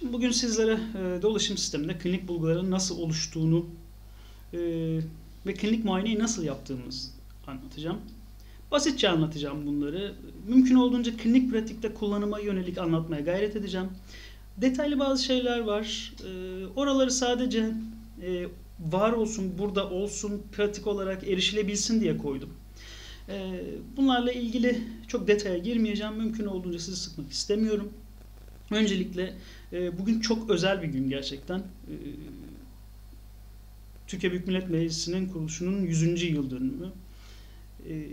Şimdi bugün sizlere e, dolaşım sisteminde klinik bulguların nasıl oluştuğunu e, ve klinik muayeneyi nasıl yaptığımızı anlatacağım. Basitçe anlatacağım bunları. Mümkün olduğunca klinik pratikte kullanıma yönelik anlatmaya gayret edeceğim. Detaylı bazı şeyler var. E, oraları sadece e, var olsun, burada olsun, pratik olarak erişilebilsin diye koydum. E, bunlarla ilgili çok detaya girmeyeceğim. Mümkün olduğunca sizi sıkmak istemiyorum. Öncelikle e, bugün çok özel bir gün gerçekten. E, Türkiye Büyük Millet Meclisi'nin kuruluşunun 100. yıl dönümü. E,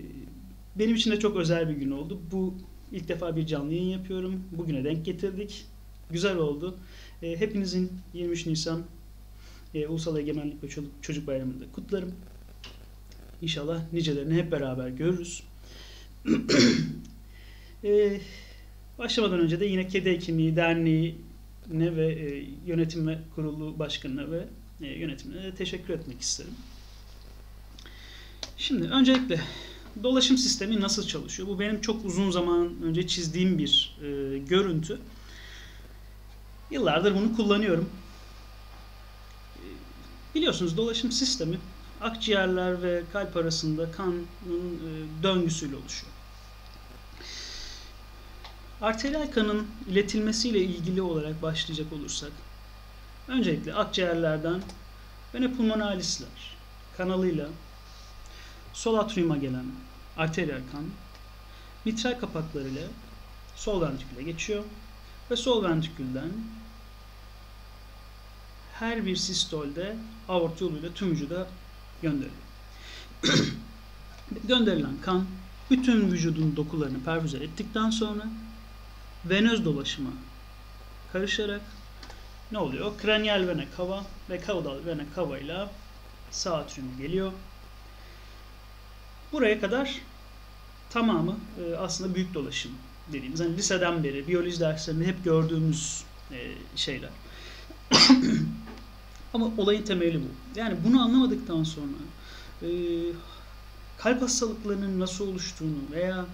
benim için de çok özel bir gün oldu. Bu ilk defa bir canlı yayın yapıyorum. Bugüne denk getirdik. Güzel oldu. Hepinizin 23 Nisan Ulusal Egemenlik ve Çocuk Bayramı'nda kutlarım. İnşallah nicelerini hep beraber görürüz. Başlamadan önce de yine Kedi Hekimliği Derneği ne ve e, yönetim kurulu başkanına ve e, yönetimine de teşekkür etmek isterim. Şimdi öncelikle dolaşım sistemi nasıl çalışıyor? Bu benim çok uzun zaman önce çizdiğim bir e, görüntü. Yıllardır bunu kullanıyorum. E, biliyorsunuz dolaşım sistemi akciğerler ve kalp arasında kanın e, döngüsüyle oluşuyor. Arteriyel kanın iletilmesiyle ilgili olarak başlayacak olursak, öncelikle akciğerlerden vena pulmonalisler kanalıyla sol atriuma gelen arteriyel kan mitral kapaklarıyla sol ventriküle geçiyor ve sol ventrikülden her bir sistolde aort yoluyla tüm vücuda gönderiliyor. Gönderilen kan bütün vücudun dokularını perfüze ettikten sonra venöz dolaşıma karışarak ne oluyor? Kranial vena cava ve kaudal vena cava ile sağ atriuma geliyor. Buraya kadar tamamı e, aslında büyük dolaşım dediğimiz. Hani liseden beri biyoloji derslerinde hep gördüğümüz e, şeyler. Ama olayın temeli bu. Yani bunu anlamadıktan sonra e, kalp hastalıklarının nasıl oluştuğunu veya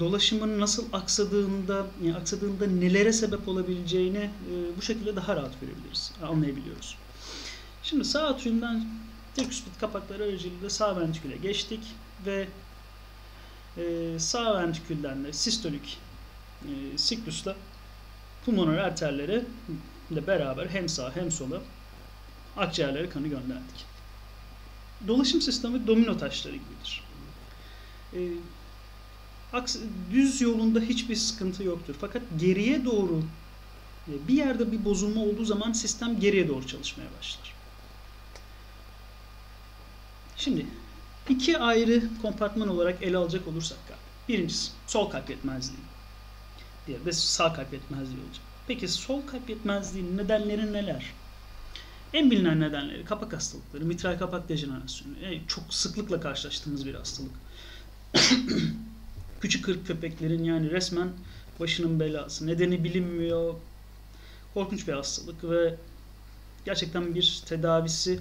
dolaşımın nasıl aksadığında yani aksadığında nelere sebep olabileceğini e, bu şekilde daha rahat görebiliriz, anlayabiliyoruz. Şimdi sağ atriumdan triküspit kapakları aracılığıyla sağ ventriküle geçtik ve e, sağ ventrikülden de sistolik e, siklusla pulmoner arterlere ile beraber hem sağ hem sola akciğerlere kanı gönderdik. Dolaşım sistemi domino taşları gibidir. E, düz yolunda hiçbir sıkıntı yoktur. Fakat geriye doğru e, bir yerde bir bozulma olduğu zaman sistem geriye doğru çalışmaya başlar. Şimdi iki ayrı kompartman olarak ele alacak olursak birincisi sol kalp yetmezliği. Diğeri de sağ kalp yetmezliği olacak. Peki sol kalp yetmezliğinin nedenleri neler? En bilinen nedenleri kapak hastalıkları, mitral kapak dejenerasyonu. Çok sıklıkla karşılaştığımız bir hastalık. Küçük kırk köpeklerin yani resmen başının belası. Nedeni bilinmiyor. Korkunç bir hastalık ve gerçekten bir tedavisi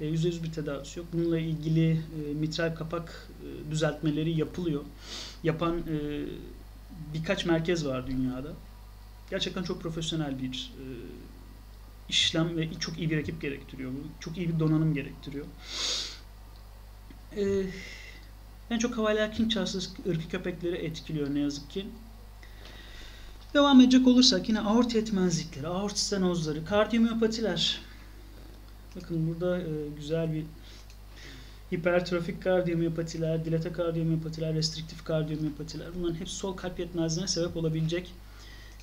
%100 e, bir tedavisi yok. Bununla ilgili e, mitral kapak e, düzeltmeleri yapılıyor. Yapan birkaç merkez var dünyada. Gerçekten çok profesyonel bir işlem ve çok iyi bir ekip gerektiriyor. Çok iyi bir donanım gerektiriyor. En çok Havayla King Charles ırkı köpekleri etkiliyor ne yazık ki. Devam edecek olursak yine aort yetmezlikleri, aort stenozları, kardiyomiyopatiler. Bakın burada e, güzel bir hipertrofik kardiyomiyopatiler, dilata kardiyomiyopatiler, restriktif kardiyomiyopatiler. Bunların hepsi sol kalp yetmezliğine sebep olabilecek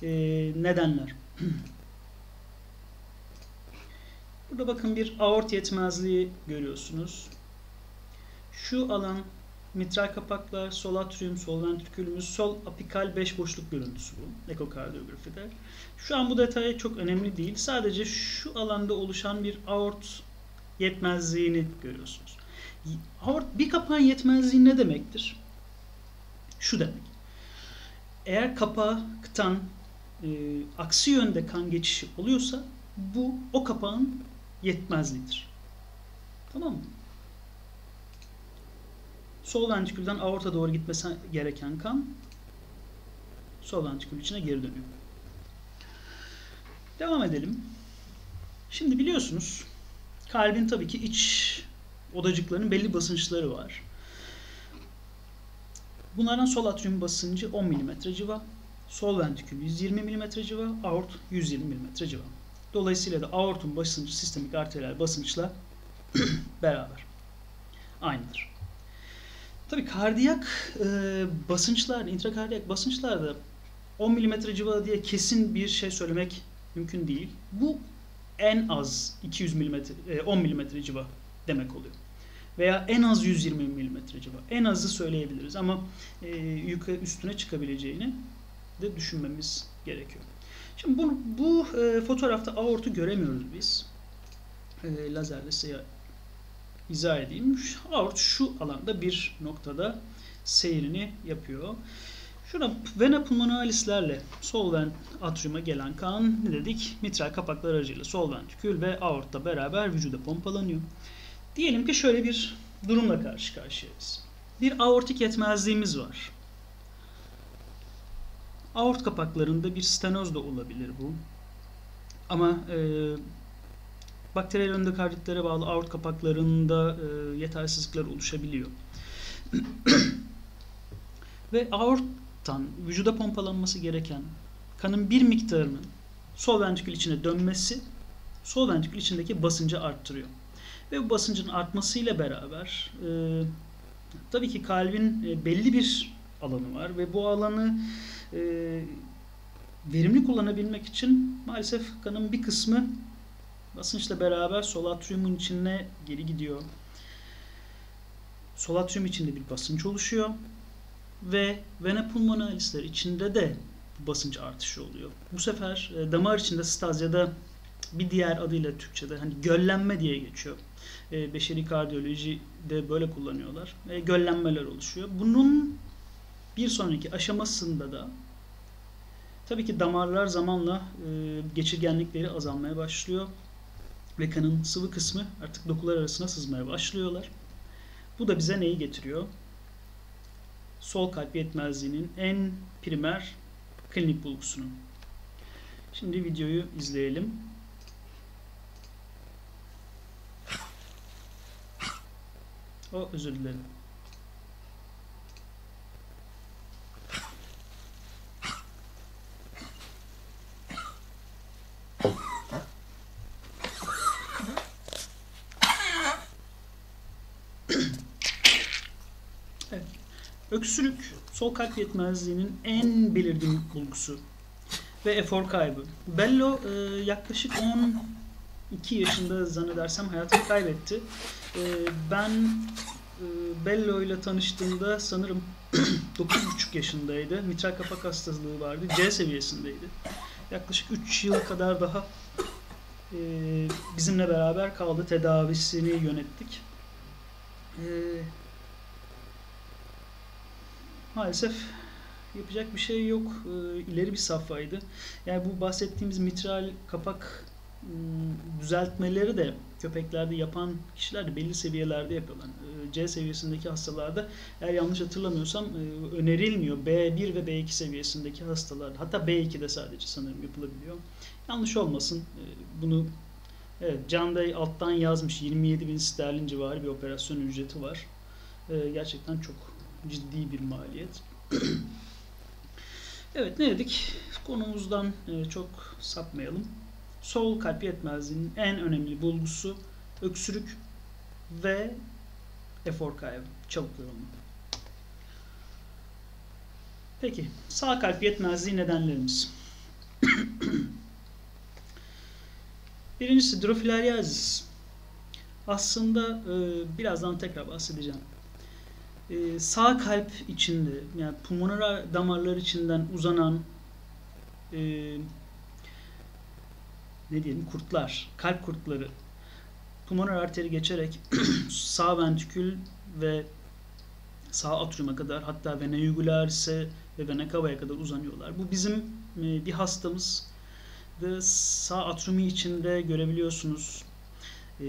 e, nedenler. Burada bakın bir aort yetmezliği görüyorsunuz. Şu alan mitral kapaklar, sol atrium, sol ventrikülümüz, sol apikal 5 boşluk görüntüsü bu ekokardiyografide. Şu an bu detay çok önemli değil. Sadece şu alanda oluşan bir aort yetmezliğini görüyorsunuz. Aort bir kapağın yetmezliği ne demektir? Şu demek. Eğer kapaktan e, aksi yönde kan geçişi oluyorsa bu o kapağın yetmezliğidir. Tamam mı? Sol ventrikülden aorta doğru gitmesi gereken kan sol ventrikül içine geri dönüyor. Devam edelim. Şimdi biliyorsunuz kalbin tabii ki iç odacıklarının belli basınçları var. Bunlardan sol atrium basıncı 10 mm civa, sol ventrikül 120 mm civa, aort 120 mm civa. Dolayısıyla da aortun basıncı sistemik arteriyel basınçla beraber aynıdır. Tabii kardiyak e, basınçlar, intrakardiyak basınçlarda 10 mm civarı diye kesin bir şey söylemek mümkün değil. Bu en az 200 mm, 10 mm civa demek oluyor. Veya en az 120 mm civa. En azı söyleyebiliriz ama e, yukarı üstüne çıkabileceğini de düşünmemiz gerekiyor. Şimdi bu, bu e, fotoğrafta aortu göremiyoruz biz. E, lazerle size izah edeyim. Aort şu alanda bir noktada seyrini yapıyor. Şurada vena pulmonalislerle sol ven atriuma gelen kan ne dedik? Mitral kapaklar aracıyla sol ventrikül ve aortta beraber vücuda pompalanıyor. Diyelim ki şöyle bir durumla karşı karşıyayız. Bir aortik yetmezliğimiz var. Aort kapaklarında bir stenoz da olabilir bu. Ama e, bakteriyel endokarditlere bağlı aort kapaklarında e, yetersizlikler oluşabiliyor. Ve aorttan vücuda pompalanması gereken kanın bir miktarının sol ventrikül içine dönmesi sol ventrikül içindeki basıncı arttırıyor. Ve bu basıncın artmasıyla beraber e, tabii ki kalbin e, belli bir alanı var ve bu alanı e, verimli kullanabilmek için maalesef kanın bir kısmı basınçla beraber sol atriumun içine geri gidiyor. Sol atrium içinde bir basınç oluşuyor ve vena pulmonalisler içinde de basınç artışı oluyor. Bu sefer e, damar içinde staz ya da bir diğer adıyla Türkçe'de hani göllenme diye geçiyor. E, beşeri kardiyolojide böyle kullanıyorlar. E, göllenmeler oluşuyor. Bunun bir sonraki aşamasında da tabii ki damarlar zamanla e, geçirgenlikleri azalmaya başlıyor ve kanın sıvı kısmı artık dokular arasına sızmaya başlıyorlar. Bu da bize neyi getiriyor? Sol kalp yetmezliğinin en primer klinik bulgusunu. Şimdi videoyu izleyelim. O özür dilerim. Evet. Öksürük sol kalp yetmezliğinin en belirgin bulgusu ve efor kaybı. Bello e, yaklaşık 12 yaşında zannedersem hayatını kaybetti. E, ben e, Bello ile tanıştığımda sanırım 9,5 yaşındaydı. Mitral kapak hastalığı vardı. C seviyesindeydi. Yaklaşık 3 yıl kadar daha e, bizimle beraber kaldı. Tedavisini yönettik. E, maalesef yapacak bir şey yok. E, ileri bir safhaydı. Yani bu bahsettiğimiz mitral kapak ıı, düzeltmeleri de köpeklerde yapan kişiler de belli seviyelerde yapıyorlar. E, C seviyesindeki hastalarda eğer yanlış hatırlamıyorsam e, önerilmiyor. B1 ve B2 seviyesindeki hastalar hatta B2'de sadece sanırım yapılabiliyor. Yanlış olmasın. E, bunu evet, Can Bey alttan yazmış 27 bin sterlin civarı bir operasyon ücreti var. Gerçekten çok ciddi bir maliyet. evet ne dedik? Konumuzdan e, çok sapmayalım. Sol kalp yetmezliğinin en önemli bulgusu öksürük ve efor kaybı, çabuk yorulma. Peki, sağ kalp yetmezliği nedenlerimiz. Birincisi drofilariazis. Aslında e, birazdan tekrar bahsedeceğim. E, sağ kalp içinde, yani pulmoner damarlar içinden uzanan e, ne diyelim kurtlar, kalp kurtları pulmoner arteri geçerek sağ ventrikül ve sağ atriuma kadar hatta vena jugularis'e ve vena cava'ya kadar uzanıyorlar. Bu bizim e, bir hastamız ve sağ atriumu içinde görebiliyorsunuz e,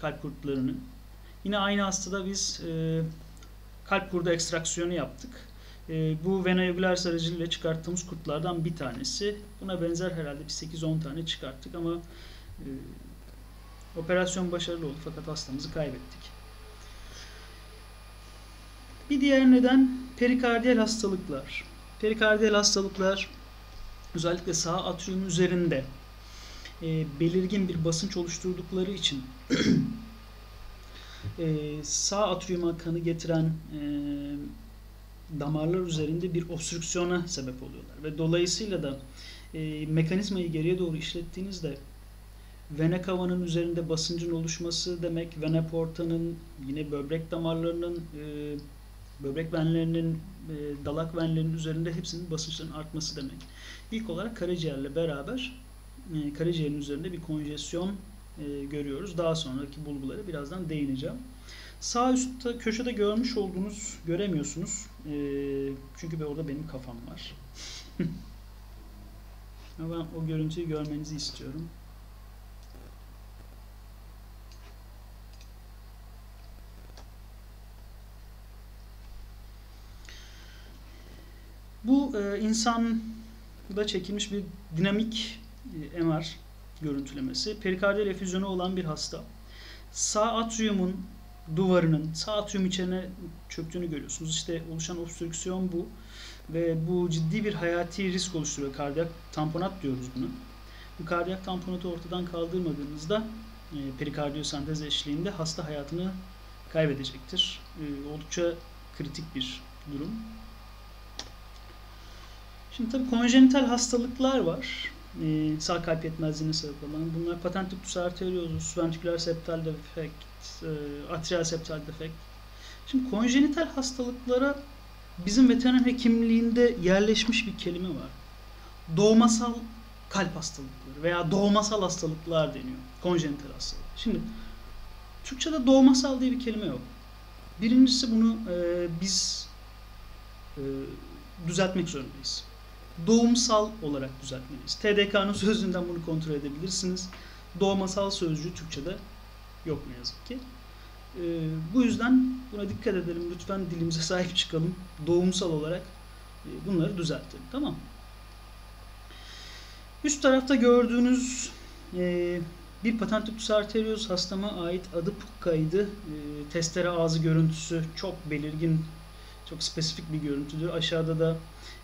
kalp kurtlarını. Yine aynı hastada biz e, kalp kurdu ekstraksiyonu yaptık E, bu vena jugularis aracılığıyla çıkarttığımız kurtlardan bir tanesi. Buna benzer herhalde bir 8-10 tane çıkarttık ama e, operasyon başarılı oldu fakat hastamızı kaybettik. Bir diğer neden perikardiyal hastalıklar. Perikardiyal hastalıklar özellikle sağ atrium üzerinde e, belirgin bir basınç oluşturdukları için e, sağ atriuma kanı getiren e, damarlar üzerinde bir obstrüksiyona sebep oluyorlar ve dolayısıyla da e, mekanizmayı geriye doğru işlettiğinizde vena kavanın üzerinde basıncın oluşması demek, vena portanın yine böbrek damarlarının e, böbrek venlerinin, e, dalak venlerinin üzerinde hepsinin basınçların artması demek. İlk olarak karaciğerle beraber e, karaciğerin üzerinde bir konjesyon e, görüyoruz. Daha sonraki bulgulara birazdan değineceğim. Sağ üstte köşede görmüş olduğunuz göremiyorsunuz. E, çünkü orada benim kafam var. Ben o görüntüyü görmenizi istiyorum. Bu e, insanda çekilmiş bir dinamik e, MR görüntülemesi. Perikardiyal efüzyonu olan bir hasta. Sağ atriumun duvarının sağ atrium içine çöktüğünü görüyorsunuz. İşte oluşan obstrüksiyon bu. Ve bu ciddi bir hayati risk oluşturuyor. Kardiyak tamponat diyoruz bunu. Bu kardiyak tamponatı ortadan kaldırmadığınızda e, perikardiyosentez eşliğinde hasta hayatını kaybedecektir. E, oldukça kritik bir durum. Şimdi tabii konjenital hastalıklar var. Ee, sağ kalp yetmezliğine sebep olan. Bunlar patent ductus arteriosus, ventriküler septal defekt, e, atrial septal defekt. Şimdi konjenital hastalıklara bizim veteriner hekimliğinde yerleşmiş bir kelime var. Doğmasal kalp hastalıkları veya doğmasal hastalıklar deniyor. Konjenital hastalık. Şimdi Türkçe'de doğmasal diye bir kelime yok. Birincisi bunu e, biz e, düzeltmek zorundayız doğumsal olarak düzeltmeliyiz. TDK'nın sözünden bunu kontrol edebilirsiniz. Doğmasal sözcüğü Türkçe'de yok ne yazık ki. Ee, bu yüzden buna dikkat edelim. Lütfen dilimize sahip çıkalım. Doğumsal olarak e, bunları düzeltelim. Tamam Üst tarafta gördüğünüz e, bir patentus arterios hastama ait adı Pukka'ydı. E, testere ağzı görüntüsü çok belirgin, çok spesifik bir görüntüdür. Aşağıda da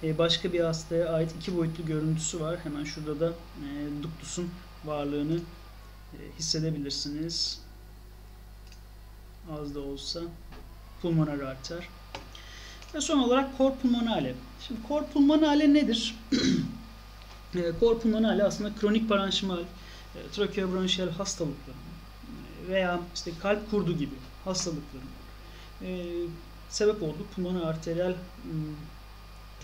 başka bir hastaya ait iki boyutlu görüntüsü var. Hemen şurada da e, duktusun varlığını e, hissedebilirsiniz. Az da olsa pulmoner arter. Ve son olarak kor pulmonale. Şimdi kor pulmonale nedir? e, kor pulmonale aslında kronik parenşimal e, trakeobronşiyal hastalıkların veya işte kalp kurdu gibi hastalıkların e, sebep olduğu pulmoner arteriyel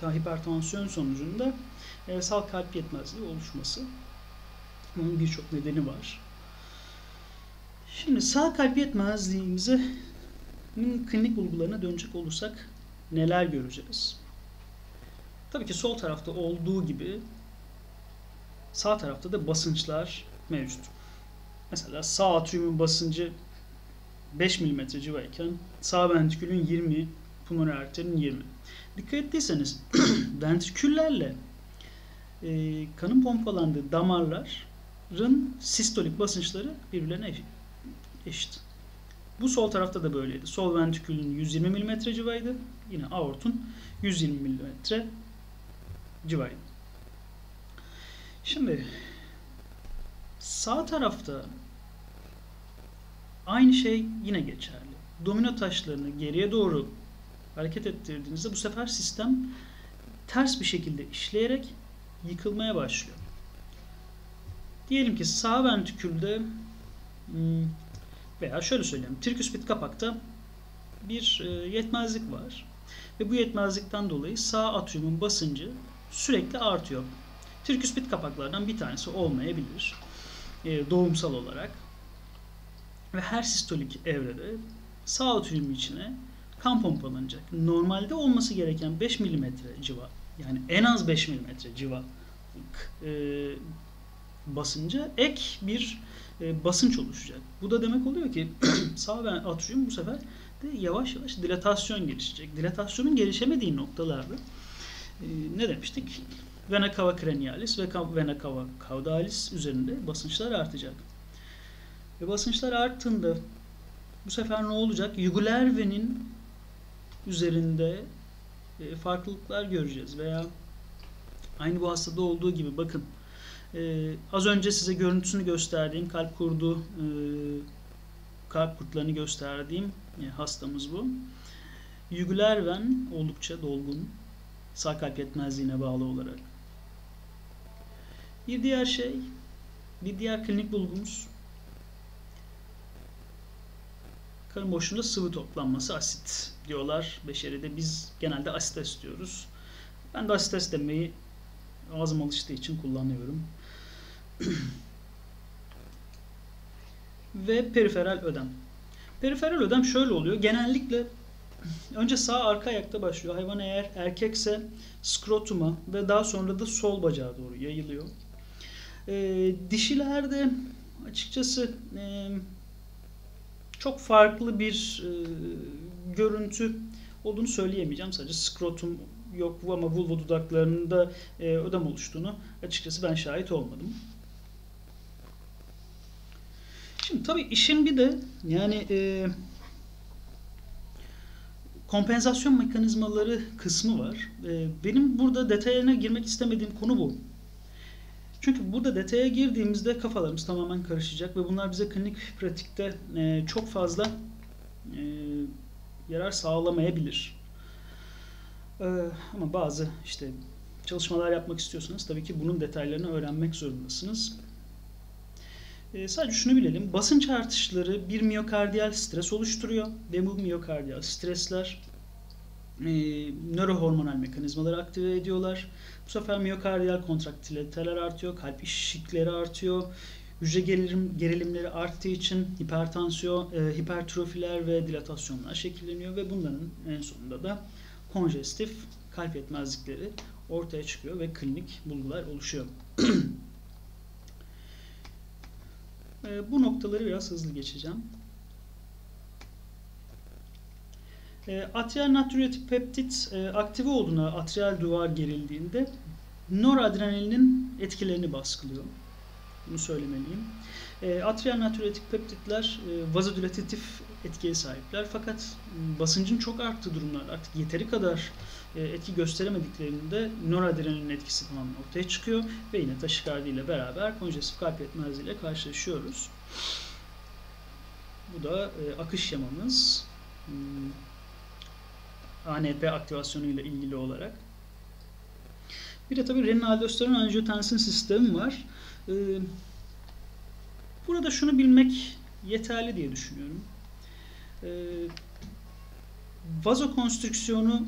hipertansiyon sonucunda e, sal kalp yetmezliği oluşması. Bunun birçok nedeni var. Şimdi sağ kalp yetmezliğimize klinik bulgularına dönecek olursak neler göreceğiz? Tabii ki sol tarafta olduğu gibi sağ tarafta da basınçlar mevcut. Mesela sağ atriumun basıncı 5 mm civarıyken sağ ventrikülün 20, pulmoner arterin 20. Dikkat ettiyseniz ventriküllerle e, kanın pompalandığı damarların sistolik basınçları birbirlerine eşit. Bu sol tarafta da böyleydi. Sol ventrikülün 120 mm civarıydı. Yine aortun 120 mm civarıydı. Şimdi sağ tarafta aynı şey yine geçerli. Domino taşlarını geriye doğru hareket ettirdiğinizde bu sefer sistem ters bir şekilde işleyerek yıkılmaya başlıyor. Diyelim ki sağ ventrikülde hmm, veya şöyle söyleyeyim triküspit kapakta bir e, yetmezlik var. Ve bu yetmezlikten dolayı sağ atriumun basıncı sürekli artıyor. Triküspit kapaklardan bir tanesi olmayabilir e, doğumsal olarak. Ve her sistolik evrede sağ atriumun içine kan pompalanacak. Normalde olması gereken 5 mm civa yani en az 5 mm civa e, basınca ek bir e, basınç oluşacak. Bu da demek oluyor ki sağ ve atrium bu sefer de yavaş yavaş dilatasyon gelişecek. Dilatasyonun gelişemediği noktalarda e, ne demiştik? Vena cava cranialis ve vena cava caudalis üzerinde basınçlar artacak. Ve basınçlar arttığında bu sefer ne olacak? Yugular venin üzerinde e, farklılıklar göreceğiz veya aynı bu hastada olduğu gibi bakın e, az önce size görüntüsünü gösterdiğim kalp kurdu e, kalp kurtlarını gösterdiğim e, hastamız bu. Yugular ven oldukça dolgun sağ kalp yetmezliğine bağlı olarak. Bir diğer şey, bir diğer klinik bulgumuz karın boşluğunda sıvı toplanması asit diyorlar. Beşeride biz genelde asites diyoruz. Ben de asites demeyi ağzım alıştığı için kullanıyorum. Ve periferal ödem. Periferal ödem şöyle oluyor. Genellikle önce sağ arka ayakta başlıyor. Hayvan eğer erkekse skrotuma ve daha sonra da sol bacağa doğru yayılıyor. E, dişilerde açıkçası e, çok farklı bir görüntü olduğunu söyleyemeyeceğim. Sadece skrotum yok ama vulva dudaklarında e, ödem oluştuğunu açıkçası ben şahit olmadım. Şimdi tabii işin bir de yani e, kompensasyon mekanizmaları kısmı var. E, benim burada detaylarına girmek istemediğim konu bu. Çünkü burada detaya girdiğimizde kafalarımız tamamen karışacak ve bunlar bize klinik pratikte e, çok fazla e, yarar sağlamayabilir. E, ama bazı işte çalışmalar yapmak istiyorsanız tabii ki bunun detaylarını öğrenmek zorundasınız. E, sadece şunu bilelim. Basınç artışları bir miyokardiyal stres oluşturuyor ve bu miyokardiyal stresler e, nörohormonal mekanizmaları aktive ediyorlar. Bu sefer miyokardiyal kontraktiliteler artıyor, kalp işikleri artıyor, hücre gerilim, gerilimleri arttığı için hipertansiyon, e, hipertrofiler ve dilatasyonlar şekilleniyor ve bunların en sonunda da konjestif kalp yetmezlikleri ortaya çıkıyor ve klinik bulgular oluşuyor. e, bu noktaları biraz hızlı geçeceğim. E, atrial natriuretik peptit e, aktive olduğuna atrial duvar gerildiğinde noradrenalinin etkilerini baskılıyor. Bunu söylemeliyim. E, atrial natriuretik peptitler e, vazodilatatif etkiye sahipler. Fakat basıncın çok arttığı durumlar artık yeteri kadar e, etki gösteremediklerinde noradrenalin etkisi tamamen ortaya çıkıyor ve yine taşikardi ile beraber konjestif kalp yetmezliği ile karşılaşıyoruz. Bu da e, akış şemamız. Hmm ANP aktivasyonu ile ilgili olarak. Bir de tabii renin aldosteron angiotensin sistemi var. Ee, burada şunu bilmek yeterli diye düşünüyorum. Ee, vazokonstrüksiyonu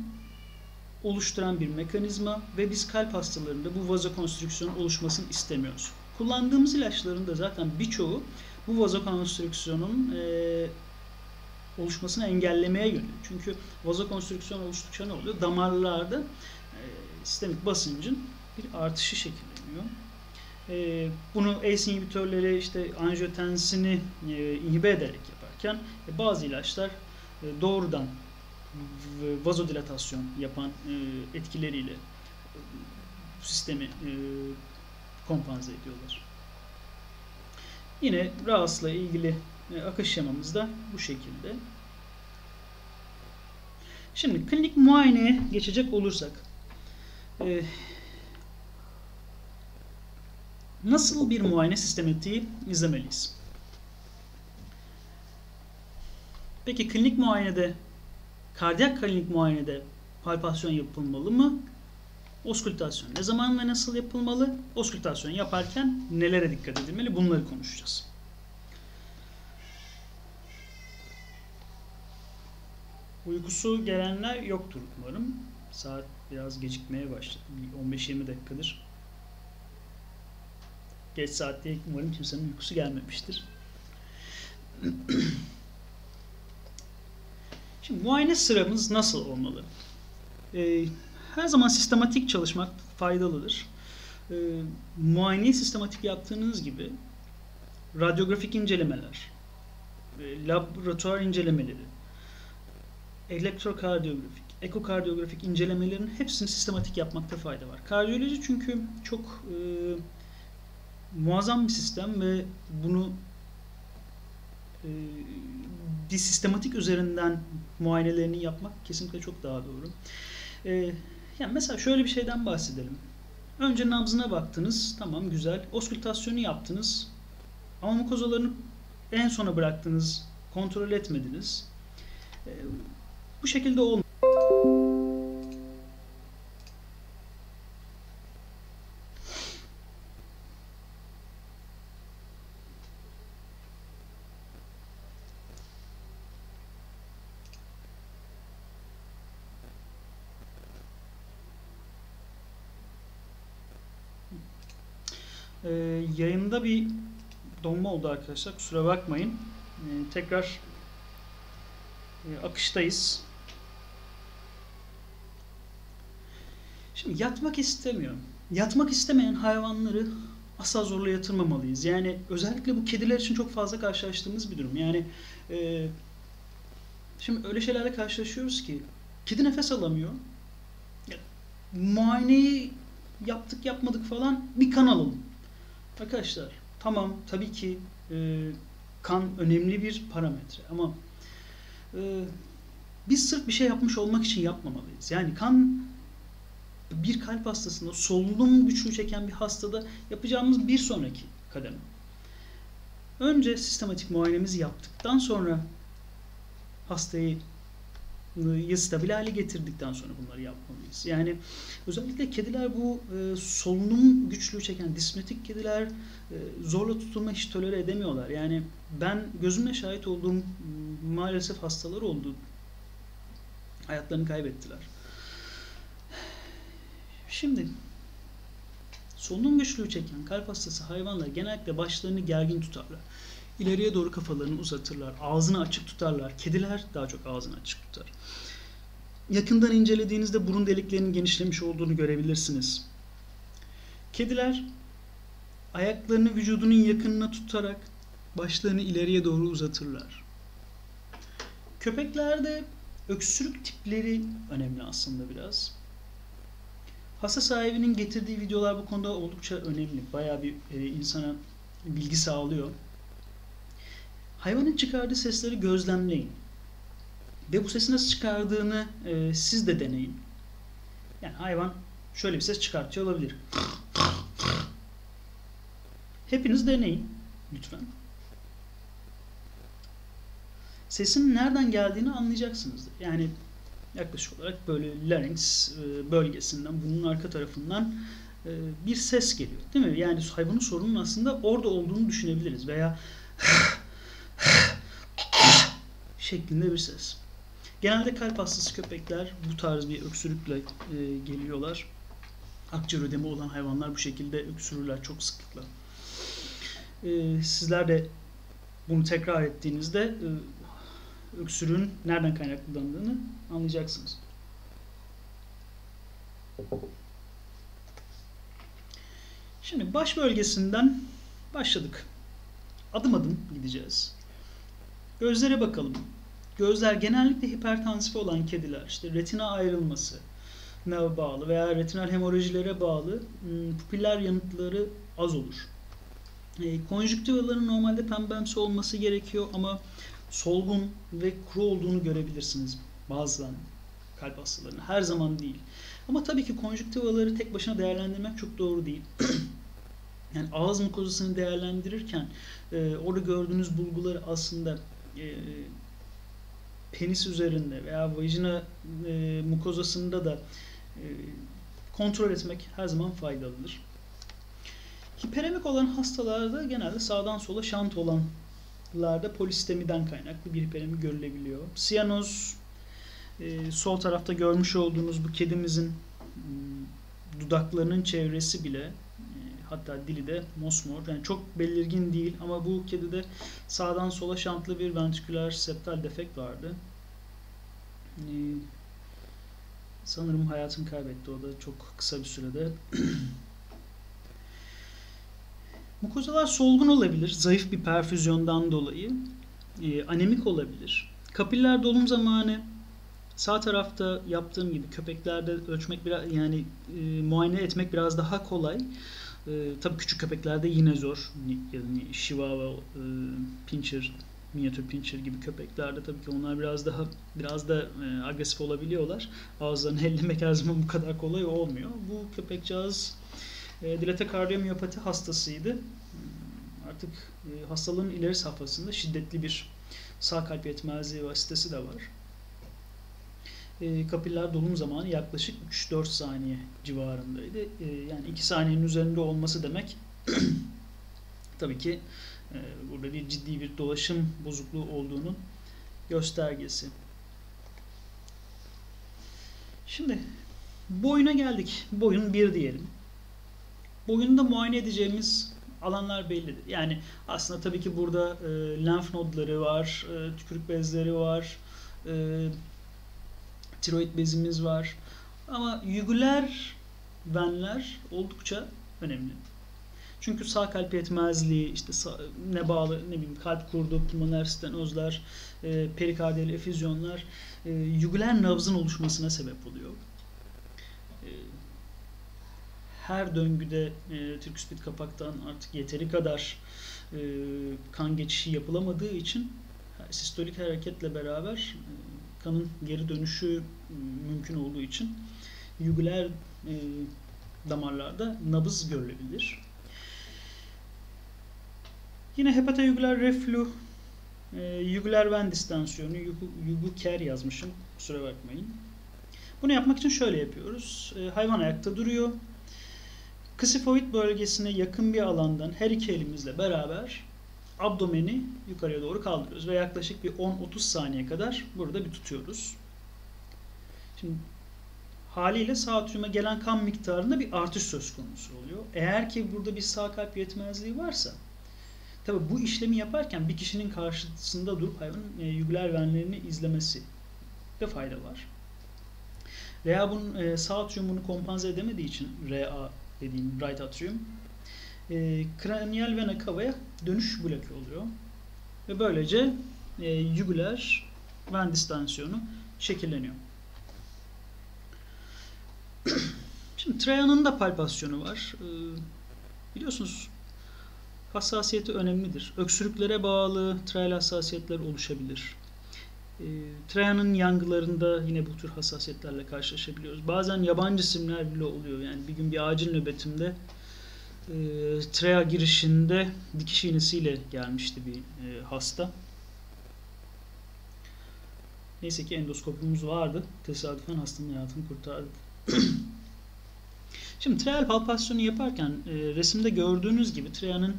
oluşturan bir mekanizma ve biz kalp hastalarında bu vazokonstrüksiyon oluşmasını istemiyoruz. Kullandığımız ilaçların da zaten birçoğu bu vazokonstrüksiyonun e, oluşmasını engellemeye yönelik. Çünkü vazokonstrüksiyon oluştukça ne oluyor? Damarlarda e, sistemik basıncın bir artışı şekilleniyor. E, bunu ACE inhibitörleri işte anjiyotensini e, inhibe ederek yaparken e, bazı ilaçlar e, doğrudan vazodilatasyon yapan e, etkileriyle e, sistemi e, kompanze ediyorlar. Yine rahatsızla ilgili e, akış şemamız da bu şekilde. Şimdi klinik muayeneye geçecek olursak e, nasıl bir muayene sistematiği izlemeliyiz? Peki klinik muayenede kardiyak klinik muayenede palpasyon yapılmalı mı? Oskultasyon ne zaman ve nasıl yapılmalı? Oskultasyon yaparken nelere dikkat edilmeli? Bunları konuşacağız. Uykusu gelenler yoktur umarım. Saat biraz gecikmeye başladı. 15-20 dakikadır. Geç saatte umarım kimsenin uykusu gelmemiştir. Şimdi muayene sıramız nasıl olmalı? Ee, her zaman sistematik çalışmak faydalıdır. Ee, muayeneyi sistematik yaptığınız gibi radyografik incelemeler, e, laboratuvar incelemeleri, elektrokardiyografik, ekokardiyografik incelemelerin hepsini sistematik yapmakta fayda var. Kardiyoloji çünkü çok e, muazzam bir sistem ve bunu e, bir sistematik üzerinden muayenelerini yapmak kesinlikle çok daha doğru. E, yani mesela şöyle bir şeyden bahsedelim. Önce nabzına baktınız, tamam güzel. Oskültasyonu yaptınız. Ama mukozalarını en sona bıraktınız, kontrol etmediniz. E, bu şekilde olmuyor. Ee, yayında bir donma oldu arkadaşlar. Kusura bakmayın. Ee, tekrar e, akıştayız. Şimdi yatmak istemiyorum. Yatmak istemeyen hayvanları asla zorla yatırmamalıyız. Yani özellikle bu kediler için çok fazla karşılaştığımız bir durum. Yani e, şimdi öyle şeylerle karşılaşıyoruz ki kedi nefes alamıyor. Ya, muayeneyi yaptık yapmadık falan bir kan alalım. Arkadaşlar tamam tabii ki e, kan önemli bir parametre ama e, biz sırf bir şey yapmış olmak için yapmamalıyız. Yani kan bir kalp hastasında solunum güçlüğü çeken bir hastada yapacağımız bir sonraki kademe. Önce sistematik muayenemizi yaptıktan sonra hastayı stabil hale getirdikten sonra bunları yapmalıyız. Yani özellikle kediler bu e, solunum güçlüğü çeken dispnetik kediler e, zorla tutulma hiç tolere edemiyorlar. Yani ben gözümle şahit olduğum maalesef hastalar oldu. Hayatlarını kaybettiler. Şimdi solunum güçlüğü çeken kalp hastası hayvanlar genellikle başlarını gergin tutarlar. İleriye doğru kafalarını uzatırlar. Ağzını açık tutarlar. Kediler daha çok ağzını açık tutar. Yakından incelediğinizde burun deliklerinin genişlemiş olduğunu görebilirsiniz. Kediler ayaklarını vücudunun yakınına tutarak başlarını ileriye doğru uzatırlar. Köpeklerde öksürük tipleri önemli aslında biraz. Hasta sahibinin getirdiği videolar bu konuda oldukça önemli. Bayağı bir e, insana bilgi sağlıyor. Hayvanın çıkardığı sesleri gözlemleyin. Ve bu sesi nasıl çıkardığını e, siz de deneyin. Yani hayvan şöyle bir ses çıkartıyor olabilir. Hepiniz deneyin lütfen. Sesin nereden geldiğini anlayacaksınızdır. Yani yaklaşık olarak böyle larynx e, bölgesinden, bunun arka tarafından e, bir ses geliyor. Değil mi? Yani hayvanın sorunun aslında orada olduğunu düşünebiliriz veya şeklinde bir ses. Genelde kalp hastası köpekler bu tarz bir öksürükle e, geliyorlar. Akciğer ödemi olan hayvanlar bu şekilde öksürürler çok sıklıkla. E, sizler de bunu tekrar ettiğinizde e, öksürüğün nereden kaynaklandığını anlayacaksınız. Şimdi baş bölgesinden başladık. Adım adım gideceğiz. Gözlere bakalım. Gözler genellikle hipertansif olan kediler, işte retina ayrılması bağlı veya retinal hemorajilere bağlı hmm, pupiller yanıtları az olur. E, konjüktivaların normalde pembemsi olması gerekiyor ama solgun ve kuru olduğunu görebilirsiniz bazen kalp hastalarının. Her zaman değil. Ama tabii ki konjüktivaları tek başına değerlendirmek çok doğru değil. yani ağız mukozasını değerlendirirken e, orada gördüğünüz bulguları aslında e, penis üzerinde veya vajina e, mukozasında da e, kontrol etmek her zaman faydalıdır. Hiperemik olan hastalarda genelde sağdan sola şant olanlarda polistemiden kaynaklı bir hiperemi görülebiliyor. Siyanoz e, sol tarafta görmüş olduğunuz bu kedimizin ıı, dudaklarının çevresi bile Hatta dili de mosmor. Yani çok belirgin değil ama bu kedide sağdan sola şantlı bir ventriküler septal defekt vardı. Ee, sanırım hayatını kaybetti o da çok kısa bir sürede. Mukozalar solgun olabilir, zayıf bir perfüzyondan dolayı. Ee, anemik olabilir. Kapiller dolum zamanı Sağ tarafta yaptığım gibi köpeklerde ölçmek biraz yani e, muayene etmek biraz daha kolay. E, tabii küçük köpeklerde yine zor. Yani Chihuahua, e, Pinscher, minyatür pincher gibi köpeklerde tabii ki onlar biraz daha biraz da e, agresif olabiliyorlar. Ağızlarını ellemek her zaman bu kadar kolay olmuyor. Bu köpekcağız e, dilate kardiyomiyopati hastasıydı. Artık e, hastalığın ileri safhasında şiddetli bir sağ kalp yetmezliği vasitesi de var. E, kapiller dolum zamanı yaklaşık 3-4 saniye civarındaydı. E, yani 2 saniyenin üzerinde olması demek tabii ki e, burada bir ciddi bir dolaşım bozukluğu olduğunun göstergesi. Şimdi boyuna geldik. Boyun 1 diyelim. Boyunda muayene edeceğimiz alanlar bellidir. Yani aslında tabii ki burada e, lenf nodları var, e, tükürük bezleri var, e, tiroid bezimiz var. Ama yugüler venler oldukça önemli. Çünkü sağ kalp yetmezliği, işte sağ, ne bağlı ne bileyim kalp kurdu, pulmoner stenozlar, e, perikardiyal efüzyonlar e, yugüler nabzın oluşmasına sebep oluyor. E, her döngüde e, triküspit kapaktan artık yeteri kadar e, kan geçişi yapılamadığı için sistolik hareketle beraber e, kanın geri dönüşü mümkün olduğu için yugüler e, damarlarda nabız görülebilir. Yine hepatoyugüler reflü, e, yugüler ven distansiyonu, yugu, ker yazmışım. Kusura bakmayın. Bunu yapmak için şöyle yapıyoruz. E, hayvan ayakta duruyor. Kısifoid bölgesine yakın bir alandan her iki elimizle beraber abdomeni yukarıya doğru kaldırıyoruz ve yaklaşık bir 10-30 saniye kadar burada bir tutuyoruz. Şimdi haliyle sağ atriuma gelen kan miktarında bir artış söz konusu oluyor. Eğer ki burada bir sağ kalp yetmezliği varsa tabi bu işlemi yaparken bir kişinin karşısında durup hayvanın e, yugüler venlerini izlemesi de fayda var. Veya bunun e, sağ atrium bunu kompanze edemediği için RA dediğim right atrium e, kraniyal vena cava'ya dönüş bloke oluyor. Ve böylece e, yugüler ven distansiyonu şekilleniyor. Şimdi Treya'nın da palpasyonu var. E, biliyorsunuz hassasiyeti önemlidir. Öksürüklere bağlı treyal hassasiyetler oluşabilir. E, Treya'nın yangılarında yine bu tür hassasiyetlerle karşılaşabiliyoruz. Bazen yabancı isimler bile oluyor. Yani bir gün bir acil nöbetimde e, TREA girişinde dikiş iğnesiyle gelmişti bir e, hasta. Neyse ki endoskopumuz vardı. Tesadüfen hastanın hayatını kurtardık. Şimdi treal palpasyonu yaparken e, resimde gördüğünüz gibi treanın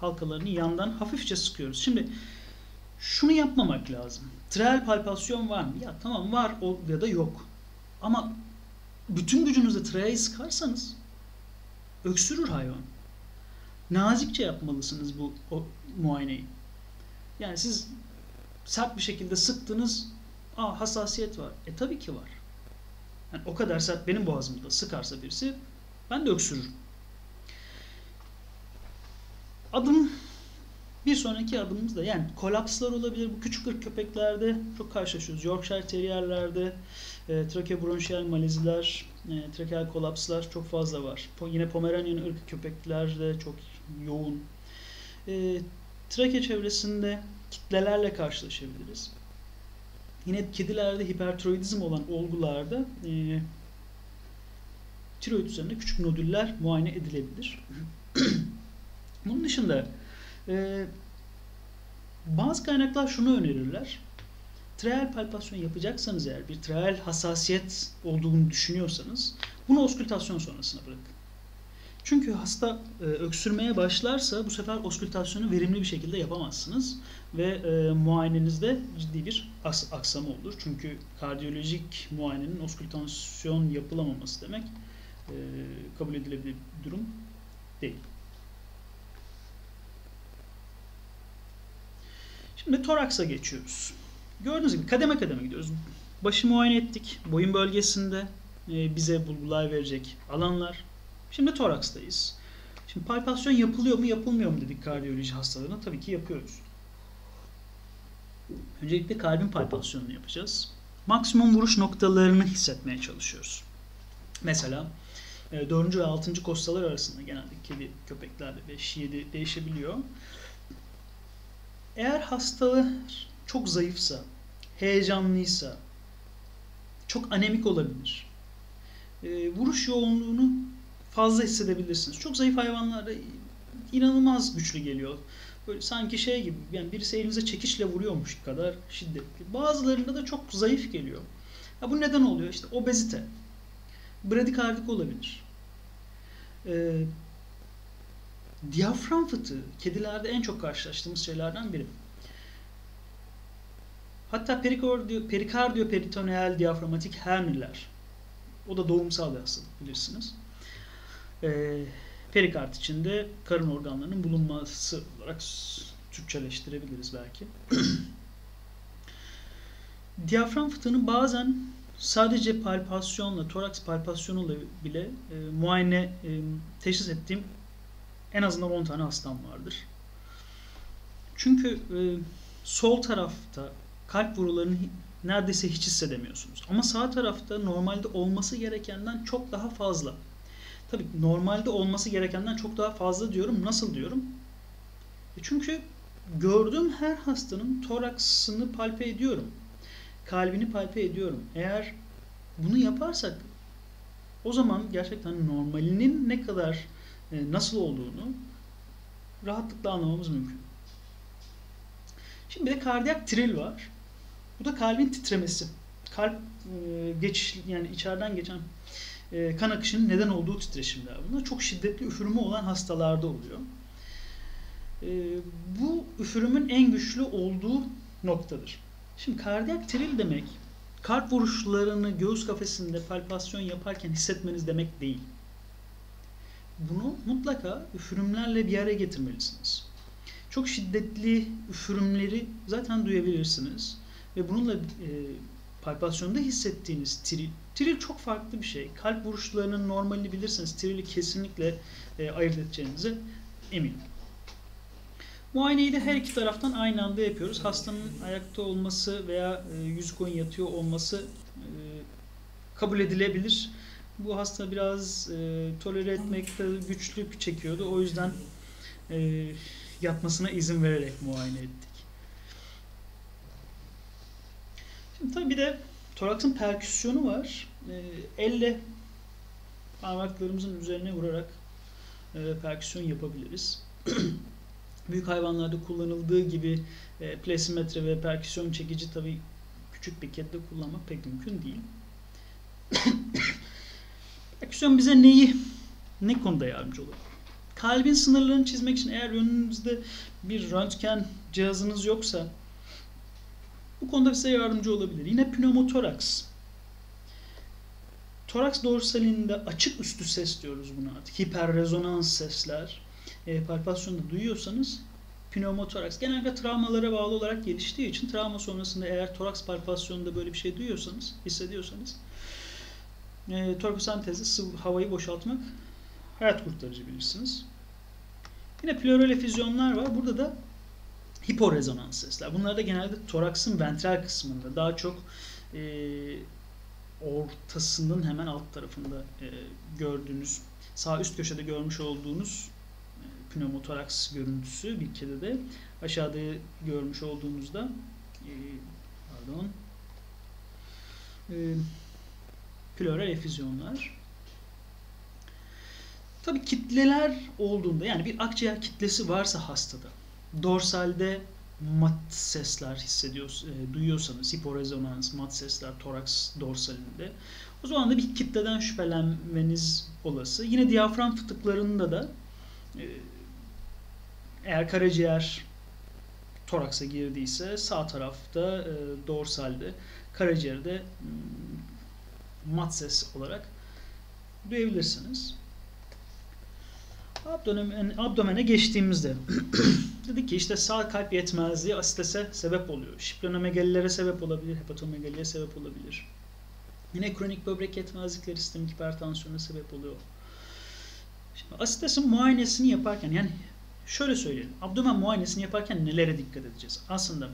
halkalarını yandan hafifçe sıkıyoruz. Şimdi şunu yapmamak lazım. Treal palpasyon var mı? Ya tamam var ya da yok. Ama bütün gücünüzle treayı sıkarsanız öksürür hayvan. Nazikçe yapmalısınız bu o, muayeneyi. Yani siz sert bir şekilde sıktınız, aa hassasiyet var. E tabii ki var. Yani o kadar sert benim boğazımda sıkarsa birisi ben de öksürürüm. Adım bir sonraki adımımız da yani kolapslar olabilir. Bu küçük ırk köpeklerde çok karşılaşıyoruz. Yorkshire Terrier'lerde e, trakeobronşiyel maleziler, e, trakeal kolapslar çok fazla var. Po, yine Pomeranian ırk köpeklerde çok yoğun. E, trake çevresinde kitlelerle karşılaşabiliriz. Yine kedilerde hipertiroidizm olan olgularda e, tiroid üzerinde küçük nodüller muayene edilebilir. Bunun dışında e, bazı kaynaklar şunu önerirler. Trial palpasyon yapacaksanız eğer bir trial hassasiyet olduğunu düşünüyorsanız bunu oskültasyon sonrasına bırakın. Çünkü hasta e, öksürmeye başlarsa bu sefer oskültasyonu verimli bir şekilde yapamazsınız ve e, muayenenizde ciddi bir aks aksama olur. Çünkü kardiyolojik muayenenin oskültasyon yapılamaması demek e, kabul edilebilir bir durum değil. Şimdi toraksa geçiyoruz. Gördüğünüz gibi kademe kademe gidiyoruz. Başı muayene ettik. Boyun bölgesinde e, bize bulgular verecek alanlar. Şimdi torakstayız. Şimdi palpasyon yapılıyor mu yapılmıyor mu dedik kardiyoloji hastalarına. Tabii ki yapıyoruz. Öncelikle kalbin palpasyonunu yapacağız. maksimum vuruş noktalarını hissetmeye çalışıyoruz. Mesela 4. ve 6. kostalar arasında genelde kedi köpeklerde 5-7 değişebiliyor. Eğer hastalar çok zayıfsa, heyecanlıysa, çok anemik olabilir. E, vuruş yoğunluğunu fazla hissedebilirsiniz. Çok zayıf hayvanlarda inanılmaz güçlü geliyor. Böyle sanki şey gibi yani birisi elinize çekişle vuruyormuş kadar şiddetli. Bazılarında da çok zayıf geliyor. Ya bu neden oluyor? İşte obezite. Bradikardik olabilir. Ee, diyafram fıtığı kedilerde en çok karşılaştığımız şeylerden biri. Hatta perikardiyo, perikardiyo peritoneal diyaframatik herniler. O da doğumsal bir hastalık bilirsiniz. Ee, perikard içinde karın organlarının bulunması olarak Türkçeleştirebiliriz belki. Diyafram fıtığını bazen sadece palpasyonla, toraks palpasyonuyla bile e, muayene e, teşhis ettiğim en azından 10 tane hastam vardır. Çünkü e, sol tarafta kalp vurularını neredeyse hiç hissedemiyorsunuz. Ama sağ tarafta normalde olması gerekenden çok daha fazla. Tabii normalde olması gerekenden çok daha fazla diyorum. Nasıl diyorum? E çünkü gördüğüm her hastanın toraksını palpe ediyorum. Kalbini palpe ediyorum. Eğer bunu yaparsak o zaman gerçekten normalinin ne kadar e, nasıl olduğunu rahatlıkla anlamamız mümkün. Şimdi bir de kardiyak tril var. Bu da kalbin titremesi. Kalp e, geçiş yani içeriden geçen e, kan akışının neden olduğu titreşimler. Bunlar çok şiddetli üfürümü olan hastalarda oluyor. E, bu üfürümün en güçlü olduğu noktadır. Şimdi kardiyak tril demek kalp vuruşlarını göğüs kafesinde palpasyon yaparken hissetmeniz demek değil. Bunu mutlaka üfürümlerle bir araya getirmelisiniz. Çok şiddetli üfürümleri zaten duyabilirsiniz. Ve bununla e, palpasyonda hissettiğiniz tril, tril çok farklı bir şey. Kalp vuruşlarının normalini bilirseniz trili kesinlikle e, ayırt edeceğinize eminim. Muayeneyi de her iki taraftan aynı anda yapıyoruz. Hastanın ayakta olması veya e, yüzü koyun yatıyor olması e, kabul edilebilir. Bu hasta biraz e, tolere etmekte güçlük çekiyordu. O yüzden e, yatmasına izin vererek muayene ettik. Şimdi tabii bir de toraksın perküsyonu var. E, elle parmaklarımızın üzerine vurarak e, perküsyon yapabiliriz. Büyük hayvanlarda kullanıldığı gibi e, plesimetre ve perküsyon çekici tabii küçük bir kedide kullanmak pek mümkün değil. perküsyon bize neyi, ne konuda yardımcı olur? Kalbin sınırlarını çizmek için eğer önünüzde bir röntgen cihazınız yoksa bu konuda size yardımcı olabilir. Yine pneumotoraks. Toraks dorsalinde açık üstü ses diyoruz buna artık. Hiperrezonans sesler. E, palpasyonda duyuyorsanız pneumotoraks genelde travmalara bağlı olarak geliştiği için travma sonrasında eğer toraks palpasyonunda böyle bir şey duyuyorsanız, hissediyorsanız e, torakosentezde sıvı havayı boşaltmak hayat kurtarıcı bilirsiniz. Yine pleural efüzyonlar var. Burada da hiporezonans sesler. Bunlar da genelde toraksın ventral kısmında daha çok e, ortasının hemen alt tarafında e, gördüğünüz sağ üst köşede görmüş olduğunuz e, pneumotoraks görüntüsü bir kedide aşağıda görmüş olduğunuzda e, pardon e, pleural efüzyonlar Tabi kitleler olduğunda yani bir akciğer kitlesi varsa hastada dorsalde mat sesler hissediyorsunuz, e, duyuyorsanız hiporezonans, mat sesler toraks dorsalinde o zaman da bir kitleden şüphelenmeniz olası. Yine diyafram fıtıklarında da e, eğer karaciğer toraksa girdiyse sağ tarafta e, dorsalde karaciğerde mat ses olarak duyabilirsiniz. Abdomen, abdomene geçtiğimizde dedik ki işte sağ kalp yetmezliği asitese sebep oluyor. Şiplenomegalilere sebep olabilir, hepatomegaliye sebep olabilir. Yine kronik böbrek yetmezlikleri sistemik hipertansiyona sebep oluyor. Şimdi asitesin muayenesini yaparken yani şöyle söyleyelim. Abdomen muayenesini yaparken nelere dikkat edeceğiz? Aslında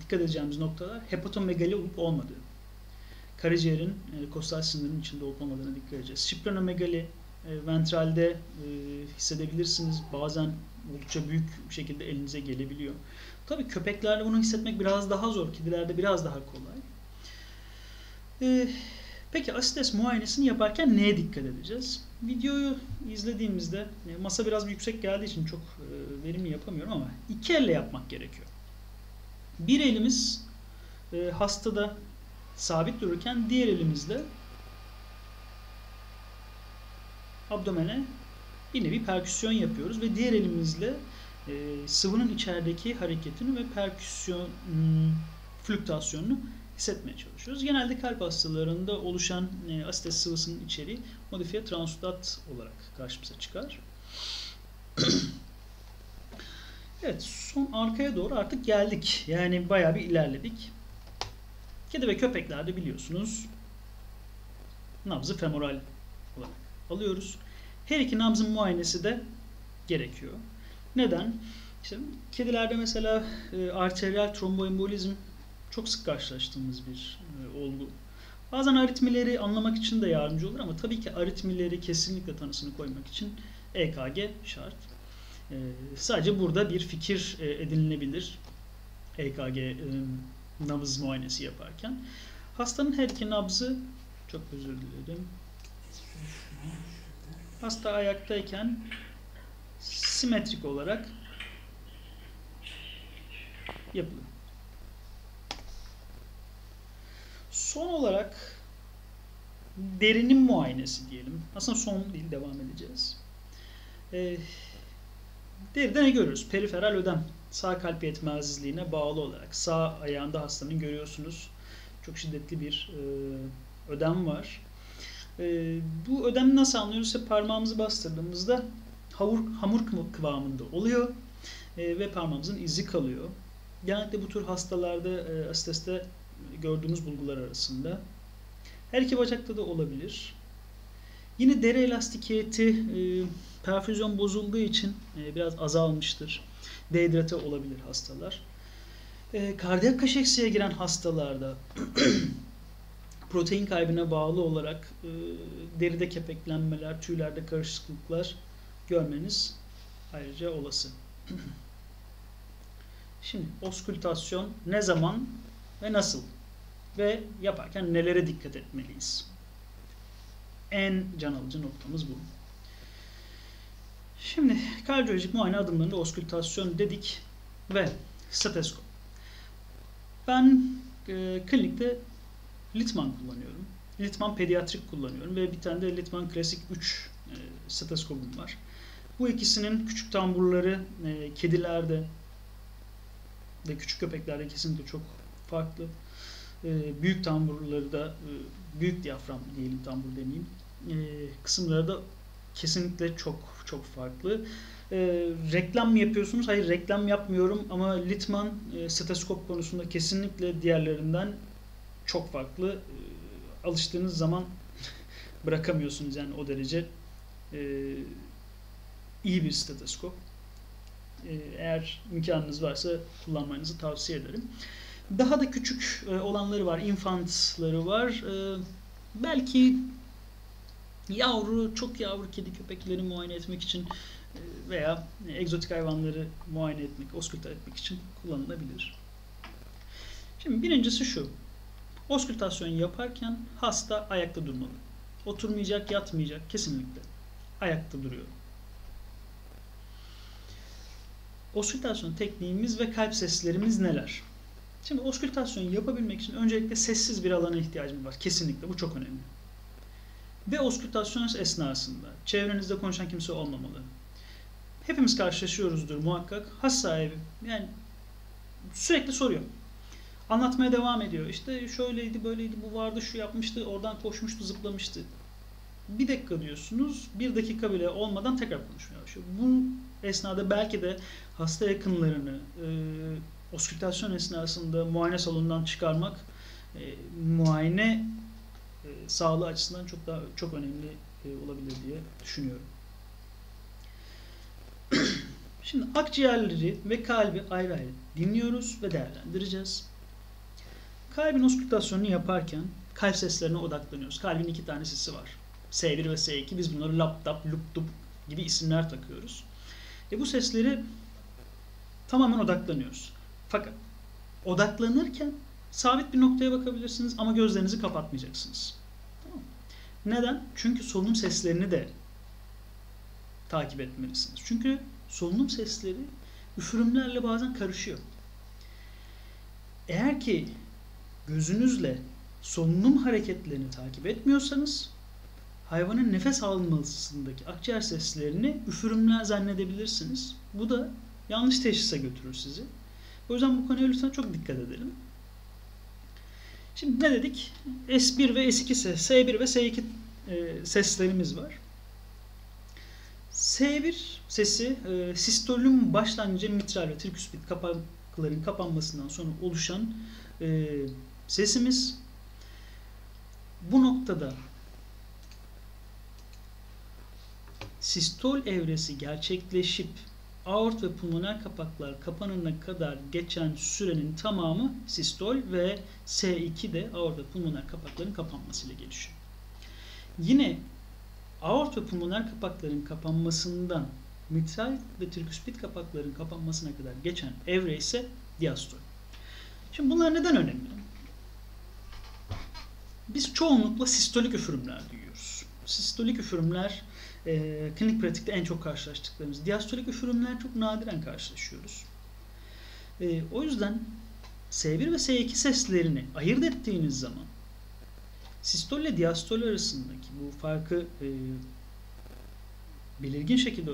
dikkat edeceğimiz noktalar hepatomegali olup olmadığı. karaciğerin e, kostal sınırının içinde olup olmadığına dikkat edeceğiz. Splenomegali ventralde e, hissedebilirsiniz. Bazen oldukça büyük bir şekilde elinize gelebiliyor. Tabii köpeklerde bunu hissetmek biraz daha zor. Kedilerde biraz daha kolay. E, peki asites muayenesini yaparken neye dikkat edeceğiz? Videoyu izlediğimizde masa biraz yüksek geldiği için çok e, verimli yapamıyorum ama iki elle yapmak gerekiyor. Bir elimiz e, hastada sabit dururken diğer elimizle abdomene bir nevi perküsyon yapıyoruz ve diğer elimizle e, sıvının içerideki hareketini ve perküsyon hmm, flüktasyonunu hissetmeye çalışıyoruz. Genelde kalp hastalarında oluşan e, asites sıvısının içeriği modifiye transudat olarak karşımıza çıkar. evet, son arkaya doğru artık geldik. Yani bayağı bir ilerledik. Kedi ve köpeklerde biliyorsunuz nabzı femoral olarak alıyoruz. Her iki nabzın muayenesi de gerekiyor. Neden? İşte kedilerde mesela e, arteriyel tromboembolizm çok sık karşılaştığımız bir e, olgu. Bazen aritmileri anlamak için de yardımcı olur ama tabii ki aritmileri kesinlikle tanısını koymak için EKG şart. E, sadece burada bir fikir e, edinilebilir. EKG e, nabız muayenesi yaparken. Hastanın her iki nabzı çok özür dilerim. Hasta ayaktayken simetrik olarak yapılıyor. Son olarak derinin muayenesi diyelim. Aslında son değil devam edeceğiz. Ee, deride ne görürüz? Periferal ödem. Sağ kalp yetmezliğine bağlı olarak. Sağ ayağında hastanın görüyorsunuz. Çok şiddetli bir e, ödem var. E, bu ödemi nasıl anlıyoruz? İşte parmağımızı bastırdığımızda hamur, hamur kıvamında oluyor. E, ve parmağımızın izi kalıyor. Genellikle bu tür hastalarda e, asiteste gördüğümüz bulgular arasında. Her iki bacakta da olabilir. Yine deri elastikiyeti e, perfüzyon bozulduğu için e, biraz azalmıştır. Dehidrate olabilir hastalar. E, kardiyak kaşeksiye giren hastalarda protein kaybına bağlı olarak e, deride kepeklenmeler, tüylerde karışıklıklar görmeniz ayrıca olası. Şimdi oskültasyon ne zaman ve nasıl ve yaparken nelere dikkat etmeliyiz? En can alıcı noktamız bu. Şimdi kardiyolojik muayene adımlarında oskültasyon dedik ve stetoskop. Ben e, klinikte Litman kullanıyorum. Litman pediatrik kullanıyorum ve bir tane de Litman klasik 3 e, stetoskopum var. Bu ikisinin küçük tamburları e, kedilerde ve küçük köpeklerde kesinlikle çok farklı. E, büyük tamburları da e, büyük diyafram diyelim tambur demeyeyim. E, kısımları da kesinlikle çok çok farklı. E, reklam mı yapıyorsunuz? Hayır reklam yapmıyorum ama Litman e, stetoskop konusunda kesinlikle diğerlerinden çok farklı. E, alıştığınız zaman bırakamıyorsunuz yani o derece e, iyi bir stetoskop. E, eğer imkanınız varsa kullanmanızı tavsiye ederim. Daha da küçük e, olanları var, infantları var. E, belki yavru, çok yavru kedi köpekleri muayene etmek için e, veya egzotik hayvanları muayene etmek, oskülta etmek için kullanılabilir. Şimdi birincisi şu. Oskültasyon yaparken hasta ayakta durmalı. Oturmayacak, yatmayacak kesinlikle. Ayakta duruyor. Oskültasyon tekniğimiz ve kalp seslerimiz neler? Şimdi oskültasyon yapabilmek için öncelikle sessiz bir alana ihtiyacımız var. Kesinlikle bu çok önemli. Ve oskültasyon esnasında çevrenizde konuşan kimse olmamalı. Hepimiz karşılaşıyoruzdur muhakkak. Has sahibi yani sürekli soruyor. Anlatmaya devam ediyor. İşte şöyleydi, böyleydi, bu vardı, şu yapmıştı, oradan koşmuştu, zıplamıştı. Bir dakika diyorsunuz, bir dakika bile olmadan tekrar konuşmaya başlıyor. Bu esnada belki de hasta yakınlarını e, oskültasyon esnasında muayene salonundan çıkarmak e, muayene e, sağlığı açısından çok daha çok önemli e, olabilir diye düşünüyorum. Şimdi akciğerleri ve kalbi ayrı ayrı dinliyoruz ve değerlendireceğiz. Kalbin oskültasyonunu yaparken kalp seslerine odaklanıyoruz. Kalbin iki tane sesi var. S1 ve S2. Biz bunları lap tap, lup gibi isimler takıyoruz. E bu sesleri tamamen odaklanıyoruz. Fakat odaklanırken sabit bir noktaya bakabilirsiniz ama gözlerinizi kapatmayacaksınız. Neden? Çünkü solunum seslerini de takip etmelisiniz. Çünkü solunum sesleri üfürümlerle bazen karışıyor. Eğer ki gözünüzle solunum hareketlerini takip etmiyorsanız hayvanın nefes almasındaki akciğer seslerini üfürümler zannedebilirsiniz. Bu da yanlış teşhise götürür sizi. O yüzden bu konuya lütfen çok dikkat edelim. Şimdi ne dedik? S1 ve S2 ses, S1 ve S2 e, seslerimiz var. S1 sesi e, sistolün başlangıcı mitral ve triküspit kapakların kapanmasından sonra oluşan e, sesimiz. Bu noktada sistol evresi gerçekleşip aort ve pulmoner kapaklar kapanana kadar geçen sürenin tamamı sistol ve S2 de aort ve pulmoner kapakların kapanmasıyla gelişiyor. Yine aort ve pulmoner kapakların kapanmasından mitral ve triküspit kapakların kapanmasına kadar geçen evre ise diastol. Şimdi bunlar neden önemli? Biz çoğunlukla sistolik üfürümler duyuyoruz. Sistolik üfürümler e, klinik pratikte en çok karşılaştıklarımız. Diastolik üfürümler çok nadiren karşılaşıyoruz. E, o yüzden S1 ve S2 seslerini ayırt ettiğiniz zaman sistol ile diastol arasındaki bu farkı e, belirgin şekilde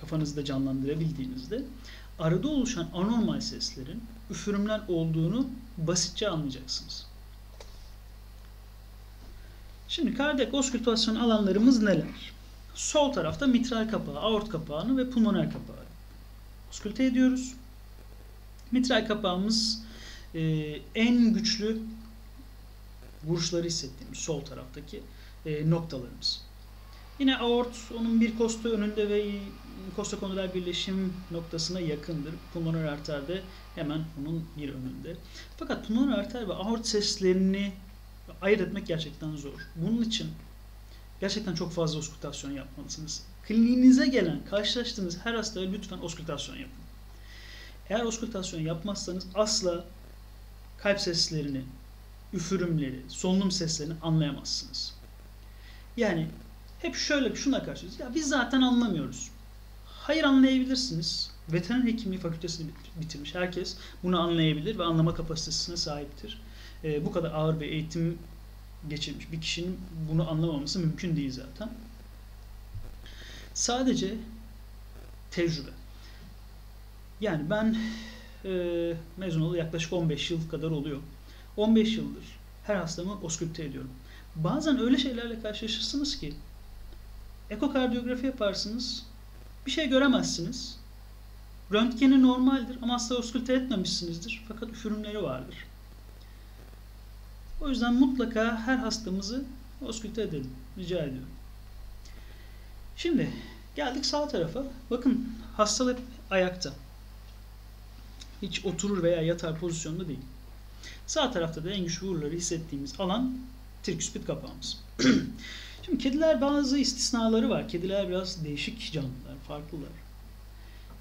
kafanızda canlandırabildiğinizde arada oluşan anormal seslerin üfürümler olduğunu basitçe anlayacaksınız. Şimdi kardiyak oskültasyon alanlarımız neler? Sol tarafta mitral kapağı, aort kapağını ve pulmoner kapağı oskülte ediyoruz. Mitral kapağımız e, en güçlü vuruşları hissettiğimiz sol taraftaki e, noktalarımız. Yine aort onun bir kosta önünde ve kosta kondral birleşim noktasına yakındır. Pulmoner arter de hemen onun bir önünde. Fakat pulmoner arter ve aort seslerini ayırt etmek gerçekten zor. Bunun için gerçekten çok fazla oskültasyon yapmalısınız. Kliniğinize gelen, karşılaştığınız her hastaya lütfen oskültasyon yapın. Eğer oskültasyon yapmazsanız asla kalp seslerini, üfürümleri, solunum seslerini anlayamazsınız. Yani hep şöyle şuna karşıyız. Ya biz zaten anlamıyoruz. Hayır anlayabilirsiniz. Veteriner hekimliği fakültesini bitirmiş herkes bunu anlayabilir ve anlama kapasitesine sahiptir. Ee, bu kadar ağır bir eğitim geçirmiş bir kişinin bunu anlamaması mümkün değil zaten. Sadece tecrübe. Yani ben e, mezun olalı yaklaşık 15 yıl kadar oluyor. 15 yıldır her hastamı oskülte ediyorum. Bazen öyle şeylerle karşılaşırsınız ki ekokardiyografi yaparsınız, bir şey göremezsiniz. Röntgeni normaldir ama hasta oskülte etmemişsinizdir. Fakat üfürümleri vardır. O yüzden mutlaka her hastamızı oskülte edelim. Rica ediyorum. Şimdi geldik sağ tarafa. Bakın hastalık ayakta. Hiç oturur veya yatar pozisyonda değil. Sağ tarafta da en güçlü vuruları hissettiğimiz alan triküspit kapağımız. Şimdi kediler bazı istisnaları var. Kediler biraz değişik canlılar, farklılar.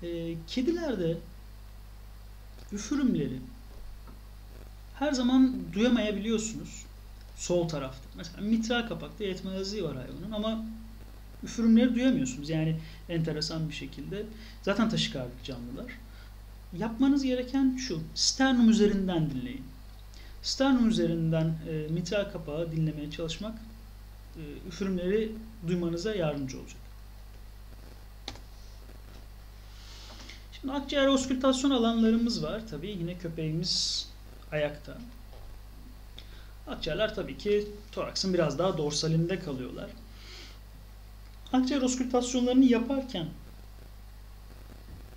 Ee, kedilerde üfürümleri her zaman duyamayabiliyorsunuz. Sol tarafta. Mesela mitral kapakta yetmezliği var hayvanın ama üfürümleri duyamıyorsunuz. Yani enteresan bir şekilde. Zaten taşikardik canlılar. Yapmanız gereken şu. Sternum üzerinden dinleyin. Sternum üzerinden e, mitral kapağı dinlemeye çalışmak e, üfürümleri duymanıza yardımcı olacak. Şimdi akciğer oskültasyon alanlarımız var. Tabii yine köpeğimiz ayakta. Akciğerler tabii ki toraksın biraz daha dorsalinde kalıyorlar. Akciğer oskültasyonlarını yaparken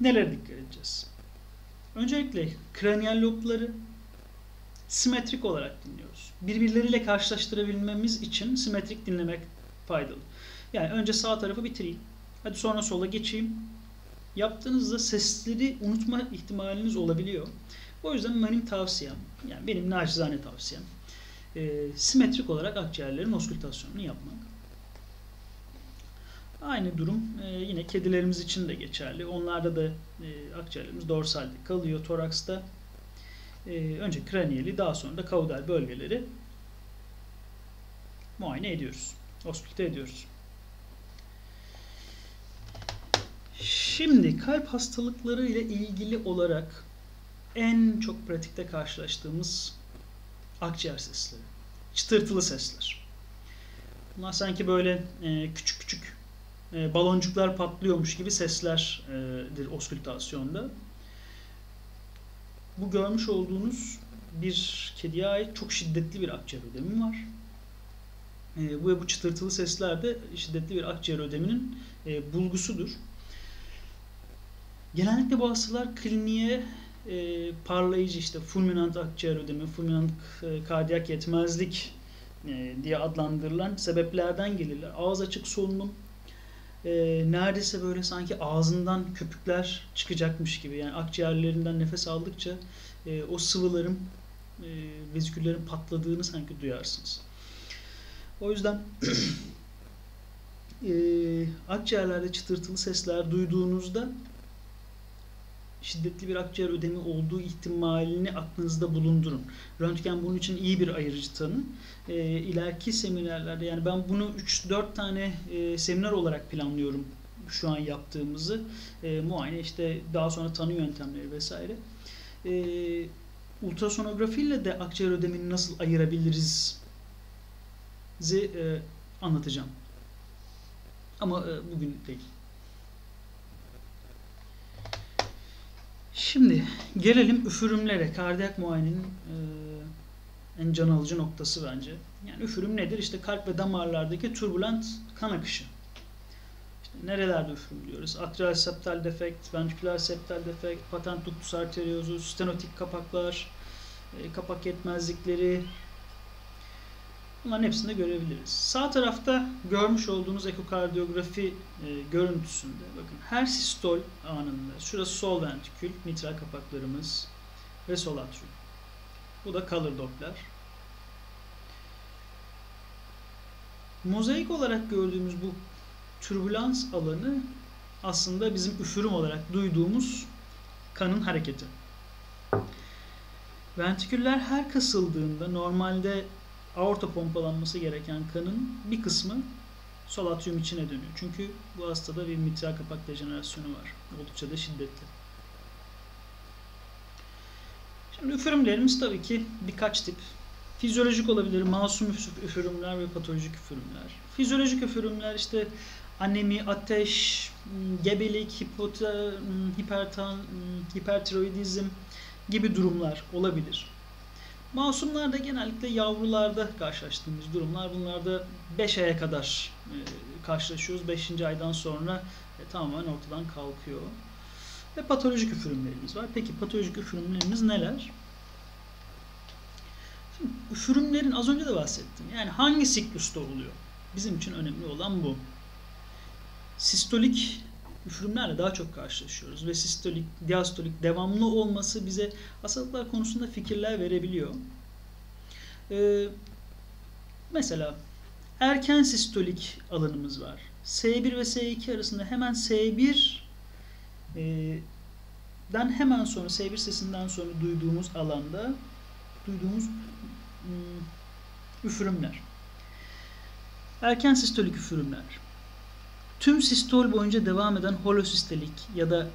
nelere dikkat edeceğiz? Öncelikle kraniyal lobları simetrik olarak dinliyoruz. Birbirleriyle karşılaştırabilmemiz için simetrik dinlemek faydalı. Yani önce sağ tarafı bitireyim. Hadi sonra sola geçeyim. Yaptığınızda sesleri unutma ihtimaliniz olabiliyor. O yüzden benim tavsiyem, yani benim naçizane tavsiyem, e, simetrik olarak akciğerlerin oskültasyonunu yapmak. Aynı durum e, yine kedilerimiz için de geçerli. Onlarda da e, akciğerlerimiz dorsalde kalıyor, toraksta. E, önce kraniyeli, daha sonra da kaudal bölgeleri muayene ediyoruz. Oskülte ediyoruz. Şimdi kalp hastalıkları ile ilgili olarak en çok pratikte karşılaştığımız akciğer sesleri. Çıtırtılı sesler. Bunlar sanki böyle e, küçük küçük e, baloncuklar patlıyormuş gibi seslerdir oskültasyonda. Bu görmüş olduğunuz bir kediye ait çok şiddetli bir akciğer ödemi var. E, bu bu çıtırtılı sesler de şiddetli bir akciğer ödeminin e, bulgusudur. Genellikle bu hastalar kliniğe e, parlayıcı işte fulminant akciğer ödemi, fulminant e, kardiyak yetmezlik e, diye adlandırılan sebeplerden gelirler. Ağız açık solunum, e, neredeyse böyle sanki ağzından köpükler çıkacakmış gibi. Yani akciğerlerinden nefes aldıkça e, o sıvıların, e, veziküllerin patladığını sanki duyarsınız. O yüzden e, akciğerlerde çıtırtılı sesler duyduğunuzda şiddetli bir akciğer ödemi olduğu ihtimalini aklınızda bulundurun. Röntgen bunun için iyi bir ayırıcı tanı. E, ileriki seminerlerde yani ben bunu 3-4 tane e, seminer olarak planlıyorum şu an yaptığımızı. E, muayene işte daha sonra tanı yöntemleri vesaire. E, ultrasonografiyle de akciğer ödemini nasıl ayırabiliriz e, anlatacağım. Ama e, bugün değil. Şimdi gelelim üfürümlere. Kardiyak muayenenin e, en can alıcı noktası bence. Yani üfürüm nedir? İşte kalp ve damarlardaki turbulent kan akışı. İşte nerelerde üfürümlüyoruz? Atrial septal defekt, ventriküler septal defekt, patent ductus arteriosus, stenotik kapaklar, e, kapak yetmezlikleri, Bunların hepsini de görebiliriz. Sağ tarafta görmüş olduğunuz ekokardiyografi e, görüntüsünde bakın her sistol anında şurası sol ventrikül, mitral kapaklarımız ve sol atrium. Bu da color doppler. Mozaik olarak gördüğümüz bu türbülans alanı aslında bizim üfürüm olarak duyduğumuz kanın hareketi. Ventriküller her kasıldığında normalde aorta pompalanması gereken kanın bir kısmı sol atrium içine dönüyor. Çünkü bu hastada bir mitral kapak dejenerasyonu var. Oldukça da şiddetli. Şimdi üfürümlerimiz tabii ki birkaç tip. Fizyolojik olabilir, masum üfürümler ve patolojik üfürümler. Fizyolojik üfürümler işte anemi, ateş, gebelik, hipota, hipertan, hipertiroidizm gibi durumlar olabilir. Masumlar da genellikle yavrularda karşılaştığımız durumlar. Bunlarda 5 aya kadar e, karşılaşıyoruz. 5. aydan sonra e, tamamen ortadan kalkıyor. Ve patolojik üfürümlerimiz var. Peki patolojik üfürümlerimiz neler? Şimdi üfürümlerin az önce de bahsettim. Yani hangi siklusta oluyor? Bizim için önemli olan bu. Sistolik üfürümlerle daha çok karşılaşıyoruz ve sistolik, diastolik devamlı olması bize hastalıklar konusunda fikirler verebiliyor. Ee, mesela erken sistolik alanımız var. S1 ve S2 arasında hemen S1 e, den hemen sonra S1 sesinden sonra duyduğumuz alanda duyduğumuz ım, üfürümler. Erken sistolik üfürümler. Tüm sistol boyunca devam eden holosistolik ya da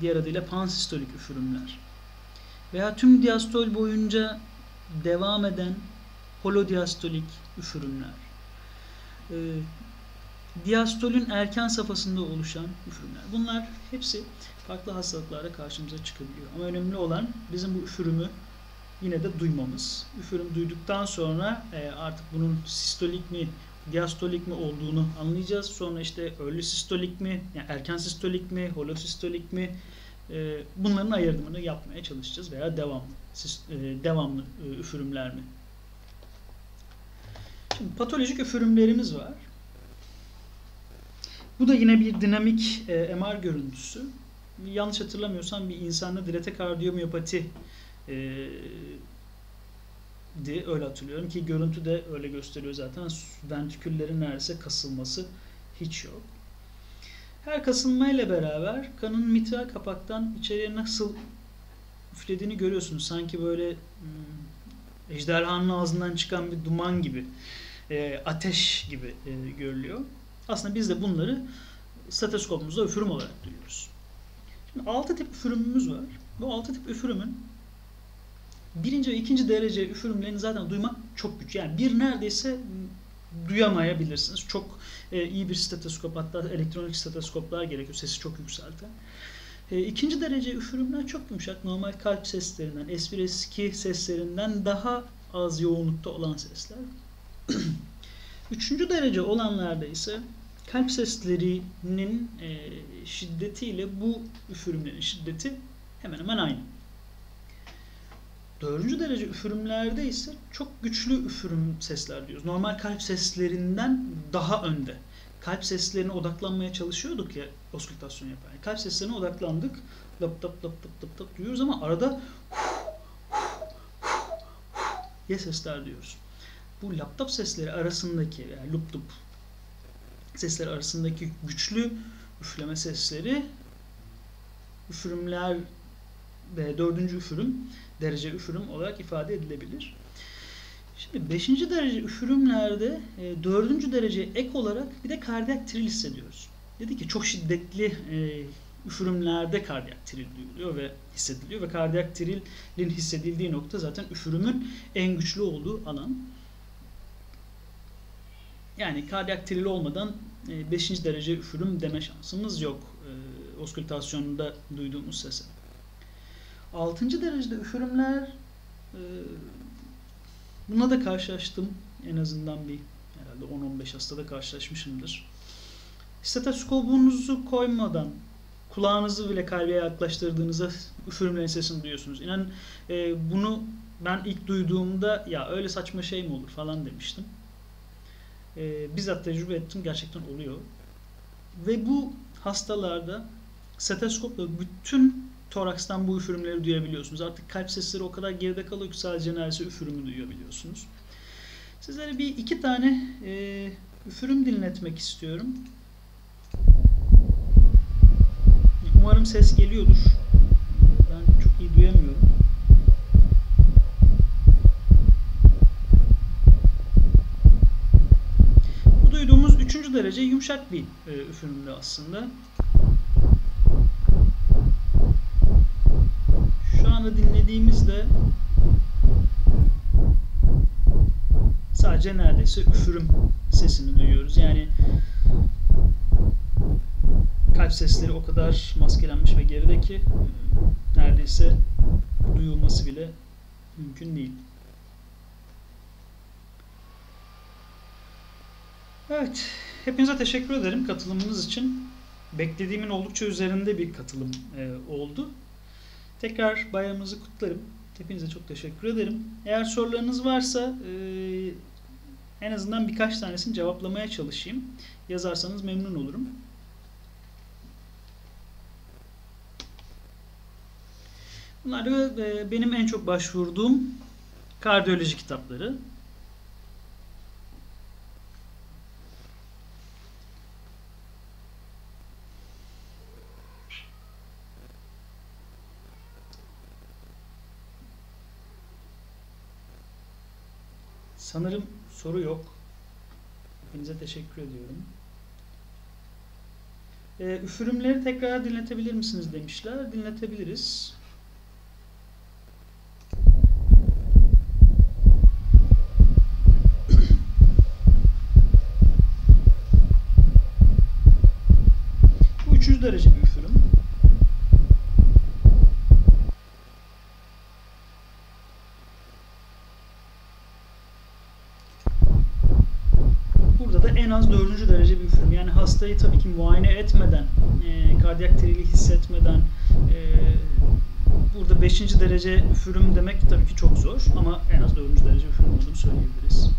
diğer adıyla pansistolik üfürümler. Veya tüm diastol boyunca devam eden holodiastolik üfürümler. E, diastolün erken safhasında oluşan üfürümler. Bunlar hepsi farklı hastalıklarda karşımıza çıkabiliyor. Ama önemli olan bizim bu üfürümü yine de duymamız. Üfürüm duyduktan sonra e, artık bunun sistolik mi, diastolik mi olduğunu anlayacağız. Sonra işte early sistolik mi, yani erken sistolik mi, holosistolik mi e, bunların ayırdımını yapmaya çalışacağız veya devamlı e, devamlı e, üfürümler mi? Şimdi patolojik üfürümlerimiz var. Bu da yine bir dinamik e, MR görüntüsü. Yanlış hatırlamıyorsam bir insanda dilate kardiyomiyopati di öyle hatırlıyorum ki görüntü de öyle gösteriyor zaten. Ventriküllerin neredeyse kasılması hiç yok. Her kasılmayla beraber kanın mitral kapaktan içeriye nasıl üflediğini görüyorsunuz. Sanki böyle hmm, ejderhanın ağzından çıkan bir duman gibi, e, ateş gibi e, görülüyor. Aslında biz de bunları stetoskopumuzda üfürüm olarak duyuyoruz. Şimdi 6 tip üfürümümüz var. Bu 6 tip üfürümün birinci ve ikinci derece üfürümlerini zaten duymak çok güç. Yani bir neredeyse duyamayabilirsiniz. Çok e, iyi bir stetoskop hatta elektronik stetoskoplar gerekiyor sesi çok yükselten. E, ikinci derece üfürümler çok yumuşak. Normal kalp seslerinden, S1 S2 seslerinden daha az yoğunlukta olan sesler. Üçüncü derece olanlarda ise kalp seslerinin e, şiddetiyle bu üfürümlerin şiddeti hemen hemen aynı. Dördüncü derece üfürümlerde ise çok güçlü üfürüm sesler diyoruz. Normal kalp seslerinden daha önde. Kalp seslerine odaklanmaya çalışıyorduk ya oskültasyon yaparken. Kalp seslerine odaklandık. Lap lap lap lap lap lap duyuyoruz ama arada ye sesler diyoruz. Bu laptop sesleri arasındaki yani lup lup sesleri arasındaki güçlü üfleme sesleri üfürümler dördüncü üfürüm derece üfürüm olarak ifade edilebilir. Şimdi beşinci derece üfürümlerde e, dördüncü derece ek olarak bir de kardiyak tril hissediyoruz. Dedi ki çok şiddetli e, üfürümlerde kardiyak tril duyuluyor ve hissediliyor ve kardiyak trilin hissedildiği nokta zaten üfürümün en güçlü olduğu alan. Yani kardiyak tril olmadan 5. E, derece üfürüm deme şansımız yok e, oskültasyonunda duyduğumuz sese. 6. derecede üfürümler e, buna da karşılaştım. En azından bir herhalde 10-15 hastada karşılaşmışımdır. Stetoskopunuzu koymadan kulağınızı bile kalbe yaklaştırdığınızda üfürümlerin sesini duyuyorsunuz. İnan e, bunu ben ilk duyduğumda ya öyle saçma şey mi olur falan demiştim. E, bizzat tecrübe ettim. Gerçekten oluyor. Ve bu hastalarda stetoskopla bütün torakstan bu üfürümleri duyabiliyorsunuz. Artık kalp sesleri o kadar geride kalıyor ki sadece neredeyse üfürümü duyabiliyorsunuz. Sizlere bir iki tane e, üfürüm dinletmek istiyorum. Umarım ses geliyordur. Ben çok iyi duyamıyorum. Bu duyduğumuz üçüncü derece yumuşak bir e, üfürümdü aslında. Anda dinlediğimizde sadece neredeyse üfürüm sesini duyuyoruz. Yani kalp sesleri o kadar maskelenmiş ve geride ki e, neredeyse duyulması bile mümkün değil. Evet, hepinize teşekkür ederim katılımınız için. Beklediğimin oldukça üzerinde bir katılım e, oldu. Tekrar bayramınızı kutlarım. Hepinize çok teşekkür ederim. Eğer sorularınız varsa e, en azından birkaç tanesini cevaplamaya çalışayım. Yazarsanız memnun olurum. Bunlar da e, benim en çok başvurduğum kardiyoloji kitapları. Sanırım soru yok. Hepinize teşekkür ediyorum. Ee, üfürümleri tekrar dinletebilir misiniz demişler. Dinletebiliriz. Bu üçüncü derece etmeden, e, kardiyak terili hissetmeden e, burada 5. derece üfürüm demek tabii ki çok zor ama en az 4. derece üfürüm olduğunu söyleyebiliriz.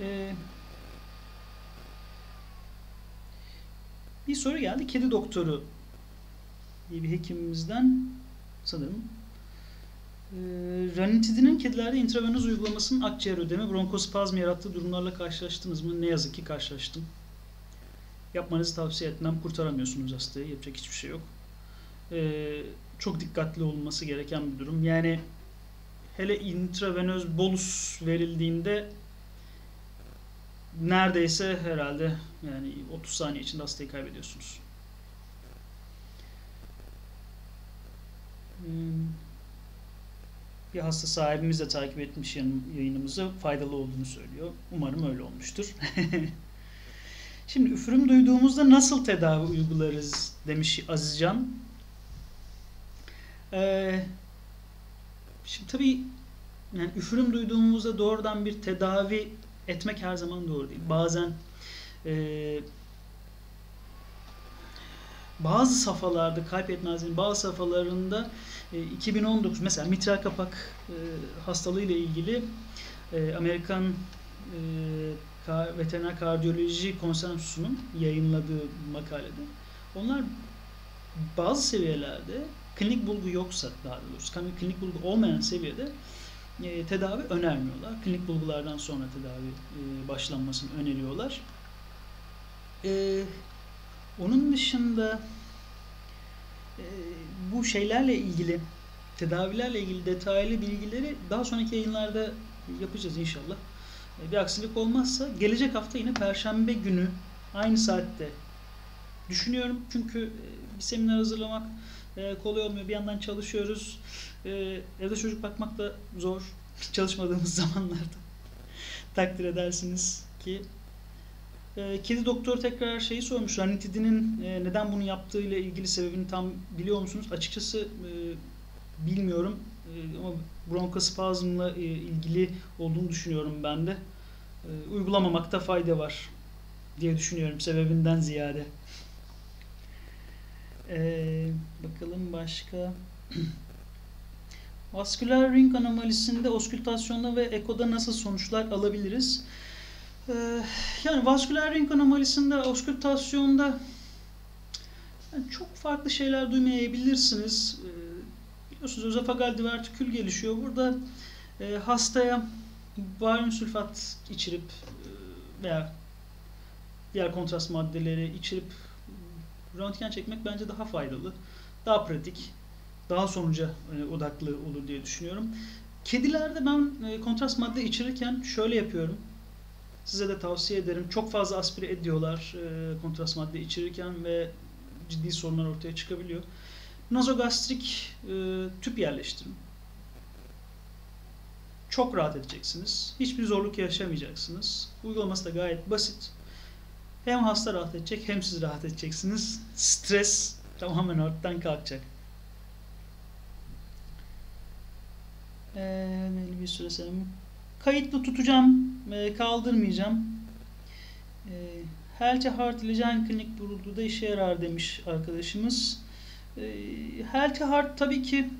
E, bir soru geldi. Kedi doktoru diye bir hekimimizden sanırım. Ee, ranitidinin kedilerde intravenöz uygulamasının akciğer ödemi, bronkospazm yarattığı durumlarla karşılaştınız mı? Ne yazık ki karşılaştım. Yapmanızı tavsiye etmem. Kurtaramıyorsunuz hastayı. Yapacak hiçbir şey yok. Ee, çok dikkatli olması gereken bir durum. Yani hele intravenöz bolus verildiğinde neredeyse herhalde yani 30 saniye içinde hastayı kaybediyorsunuz. Bir hasta sahibimiz de takip etmiş yayınımızı faydalı olduğunu söylüyor. Umarım öyle olmuştur. Şimdi üfürüm duyduğumuzda nasıl tedavi uygularız demiş Azizcan. Ee, şimdi tabii yani üfürüm duyduğumuzda doğrudan bir tedavi etmek her zaman doğru değil. Bazen e, bazı safhalarda kalp yetmezliğinin bazı safhalarında e, 2019 mesela mitral kapak e, hastalığı ile ilgili e, Amerikan e, Veteriner Kardiyoloji Konsensüsü'nün yayınladığı makalede onlar bazı seviyelerde klinik bulgu yoksa daha doğrusu klinik bulgu olmayan seviyede e, tedavi önermiyorlar. Klinik bulgulardan sonra tedavi e, başlanmasını öneriyorlar. E, onun dışında e, bu şeylerle ilgili tedavilerle ilgili detaylı bilgileri daha sonraki yayınlarda yapacağız inşallah. E, bir aksilik olmazsa gelecek hafta yine Perşembe günü aynı saatte düşünüyorum. Çünkü e, bir seminer hazırlamak e, kolay olmuyor. Bir yandan çalışıyoruz. Evde çocuk bakmak da zor. Çalışmadığımız zamanlarda. Takdir edersiniz ki. E, kedi doktor tekrar şeyi sormuş. Ranitidinin e, neden bunu yaptığı ile ilgili sebebini tam biliyor musunuz? Açıkçası e, bilmiyorum. E, ama bronkospazmla e, ilgili olduğunu düşünüyorum ben de. E, uygulamamakta fayda var diye düşünüyorum sebebinden ziyade. Ee, bakalım başka. Vasküler ring anomalisinde oskültasyonda ve ekoda nasıl sonuçlar alabiliriz? Ee, yani vasküler ring anomalisinde oskültasyonda yani çok farklı şeyler duymayabilirsiniz. Ee, biliyorsunuz özofagal divertikül gelişiyor. Burada e, hastaya baryum sülfat içirip e, veya diğer kontrast maddeleri içirip röntgen çekmek bence daha faydalı, daha pratik, daha sonuca e, odaklı olur diye düşünüyorum. Kedilerde ben e, kontrast madde içirirken şöyle yapıyorum. Size de tavsiye ederim. Çok fazla aspire ediyorlar e, kontrast madde içirirken ve ciddi sorunlar ortaya çıkabiliyor. Nazogastrik tüp yerleştirin. Çok rahat edeceksiniz. Hiçbir zorluk yaşamayacaksınız. Uygulaması da gayet basit. Hem hasta rahat edecek hem siz rahat edeceksiniz. Stres tamamen ortadan kalkacak. Ee, bir süre sonra kayıtlı tutacağım, e, kaldırmayacağım. E, Healthy Heart ile Can Klinik da işe yarar demiş arkadaşımız. E, Heart tabii ki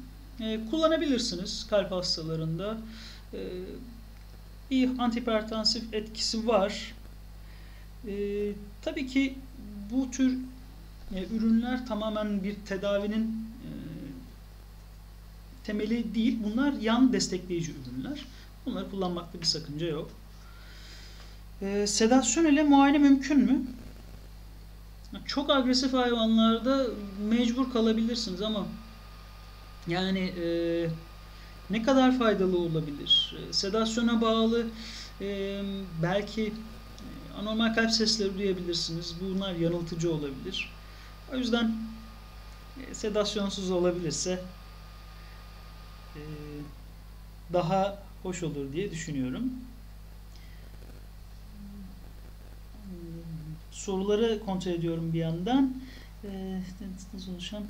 e, kullanabilirsiniz kalp hastalarında. E, bir antihipertansif etkisi var. E, tabii ki bu tür e, ürünler tamamen bir tedavinin temeli değil. Bunlar yan destekleyici ürünler. Bunları kullanmakta bir sakınca yok. E, sedasyon ile muayene mümkün mü? Çok agresif hayvanlarda mecbur kalabilirsiniz ama yani e, ne kadar faydalı olabilir? E, sedasyona bağlı e, belki anormal kalp sesleri duyabilirsiniz. Bunlar yanıltıcı olabilir. O yüzden e, sedasyonsuz olabilirse e, daha hoş olur diye düşünüyorum. Soruları kontrol ediyorum bir yandan. E, nasıl oluşan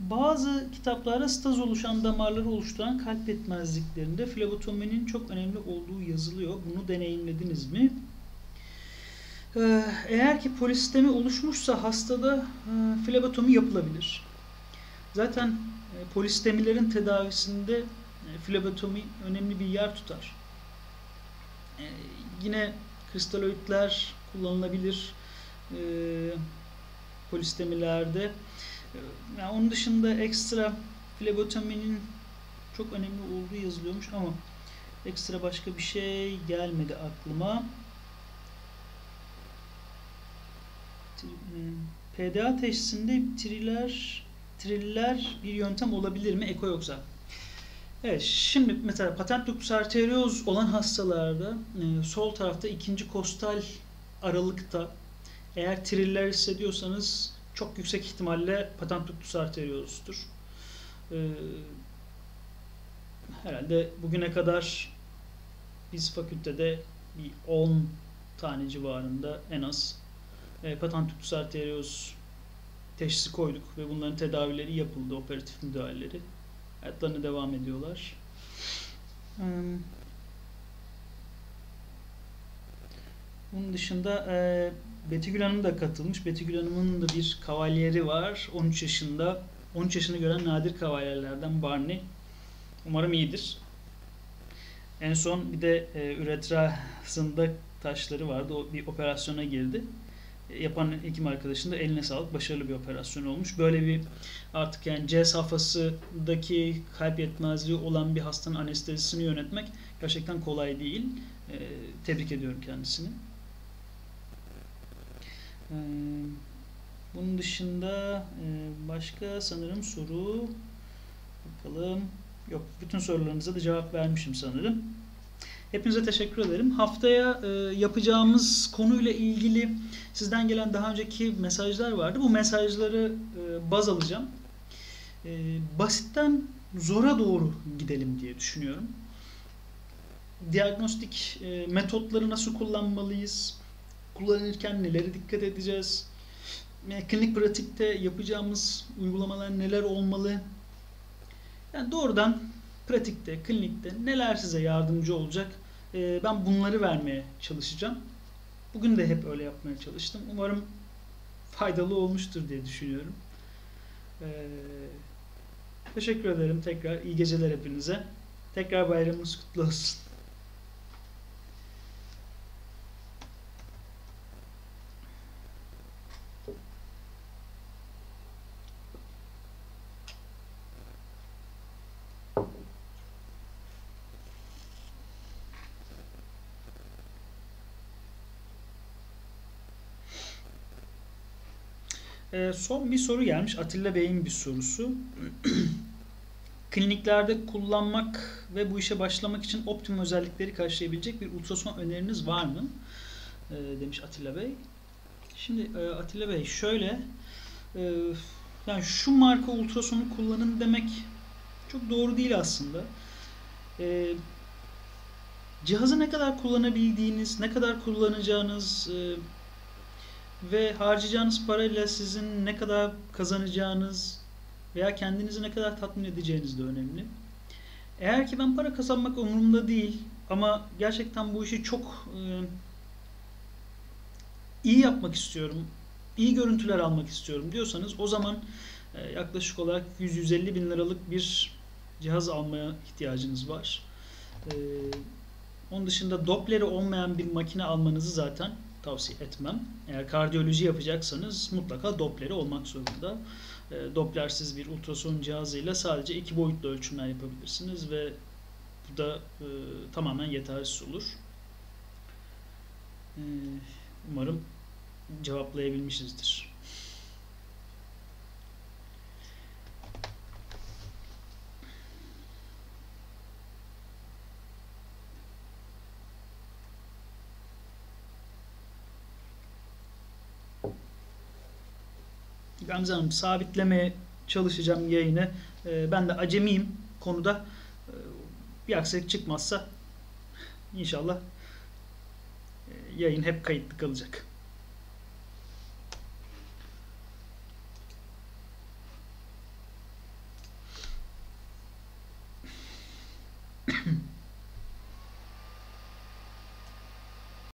Bazı kitaplarda staz oluşan damarları oluşturan kalp yetmezliklerinde flebotominin çok önemli olduğu yazılıyor. Bunu deneyimlediniz mi? Ee, eğer ki polistemi oluşmuşsa hastada e, flebotomi yapılabilir. Zaten polistemilerin tedavisinde e, flebotomi önemli bir yer tutar. Yine kristaloidler kullanılabilir e, polistemelerde. E, yani onun dışında ekstra flebotominin çok önemli olduğu yazılıyormuş ama ekstra başka bir şey gelmedi aklıma. PDA teşhisinde triller triller bir yöntem olabilir mi? Eko yoksa. Evet, şimdi mesela patent lupus arterioz olan hastalarda e, sol tarafta ikinci kostal aralıkta eğer triller hissediyorsanız çok yüksek ihtimalle patent lupus arteriozdur. E, herhalde bugüne kadar biz fakültede bir 10 tane civarında en az e, patent lupus arterioz teşhisi koyduk ve bunların tedavileri yapıldı, operatif müdahaleleri. Hayatlarına devam ediyorlar. Bunun dışında e, Betty Hanım da katılmış. Betty Hanım'ın da bir kavalyeri var. 13 yaşında. 13 yaşını gören nadir kavalyelerden Barney. Umarım iyidir. En son bir de e, üretrasında taşları vardı. O bir operasyona girdi yapan hekim arkadaşın da eline sağlık. Başarılı bir operasyon olmuş. Böyle bir artık yani C safhasındaki kalp yetmezliği olan bir hastanın anestezisini yönetmek gerçekten kolay değil. E, tebrik ediyorum kendisini. E, bunun dışında e, başka sanırım soru bakalım. Yok bütün sorularınıza da cevap vermişim sanırım. Hepinize teşekkür ederim. Haftaya e, yapacağımız konuyla ilgili sizden gelen daha önceki mesajlar vardı. Bu mesajları e, baz alacağım. E, basitten zora doğru gidelim diye düşünüyorum. Diagnostik e, metotları nasıl kullanmalıyız? Kullanırken nelere dikkat edeceğiz? E, klinik pratikte yapacağımız uygulamalar neler olmalı? Yani doğrudan pratikte, klinikte neler size yardımcı olacak? Ee, ben bunları vermeye çalışacağım. Bugün de hep öyle yapmaya çalıştım. Umarım faydalı olmuştur diye düşünüyorum. Ee, teşekkür ederim tekrar. İyi geceler hepinize. Tekrar bayramınız kutlu olsun. E, son bir soru gelmiş. Atilla Bey'in bir sorusu. Kliniklerde kullanmak ve bu işe başlamak için optimum özellikleri karşılayabilecek bir ultrason öneriniz var mı? E, demiş Atilla Bey. Şimdi e, Atilla Bey şöyle e, yani şu marka ultrasonu kullanın demek çok doğru değil aslında. E, cihazı ne kadar kullanabildiğiniz, ne kadar kullanacağınız, e, ve harcayacağınız parayla sizin ne kadar kazanacağınız veya kendinizi ne kadar tatmin edeceğiniz de önemli. Eğer ki ben para kazanmak umurumda değil ama gerçekten bu işi çok e, iyi yapmak istiyorum, iyi görüntüler almak istiyorum diyorsanız o zaman e, yaklaşık olarak 100-150 bin liralık bir cihaz almaya ihtiyacınız var. E, onun dışında Doppler'i olmayan bir makine almanızı zaten tavsiye etmem. Eğer kardiyoloji yapacaksanız mutlaka Doppler'i olmak zorunda. E, Dopplersiz bir ultrason cihazıyla sadece iki boyutlu ölçümler yapabilirsiniz ve bu da e, tamamen yetersiz olur. E, umarım cevaplayabilmişizdir. Gamze Hanım sabitlemeye çalışacağım yayını. Ee, ben de acemiyim konuda. Ee, bir aksilik çıkmazsa inşallah e, yayın hep kayıtlı kalacak.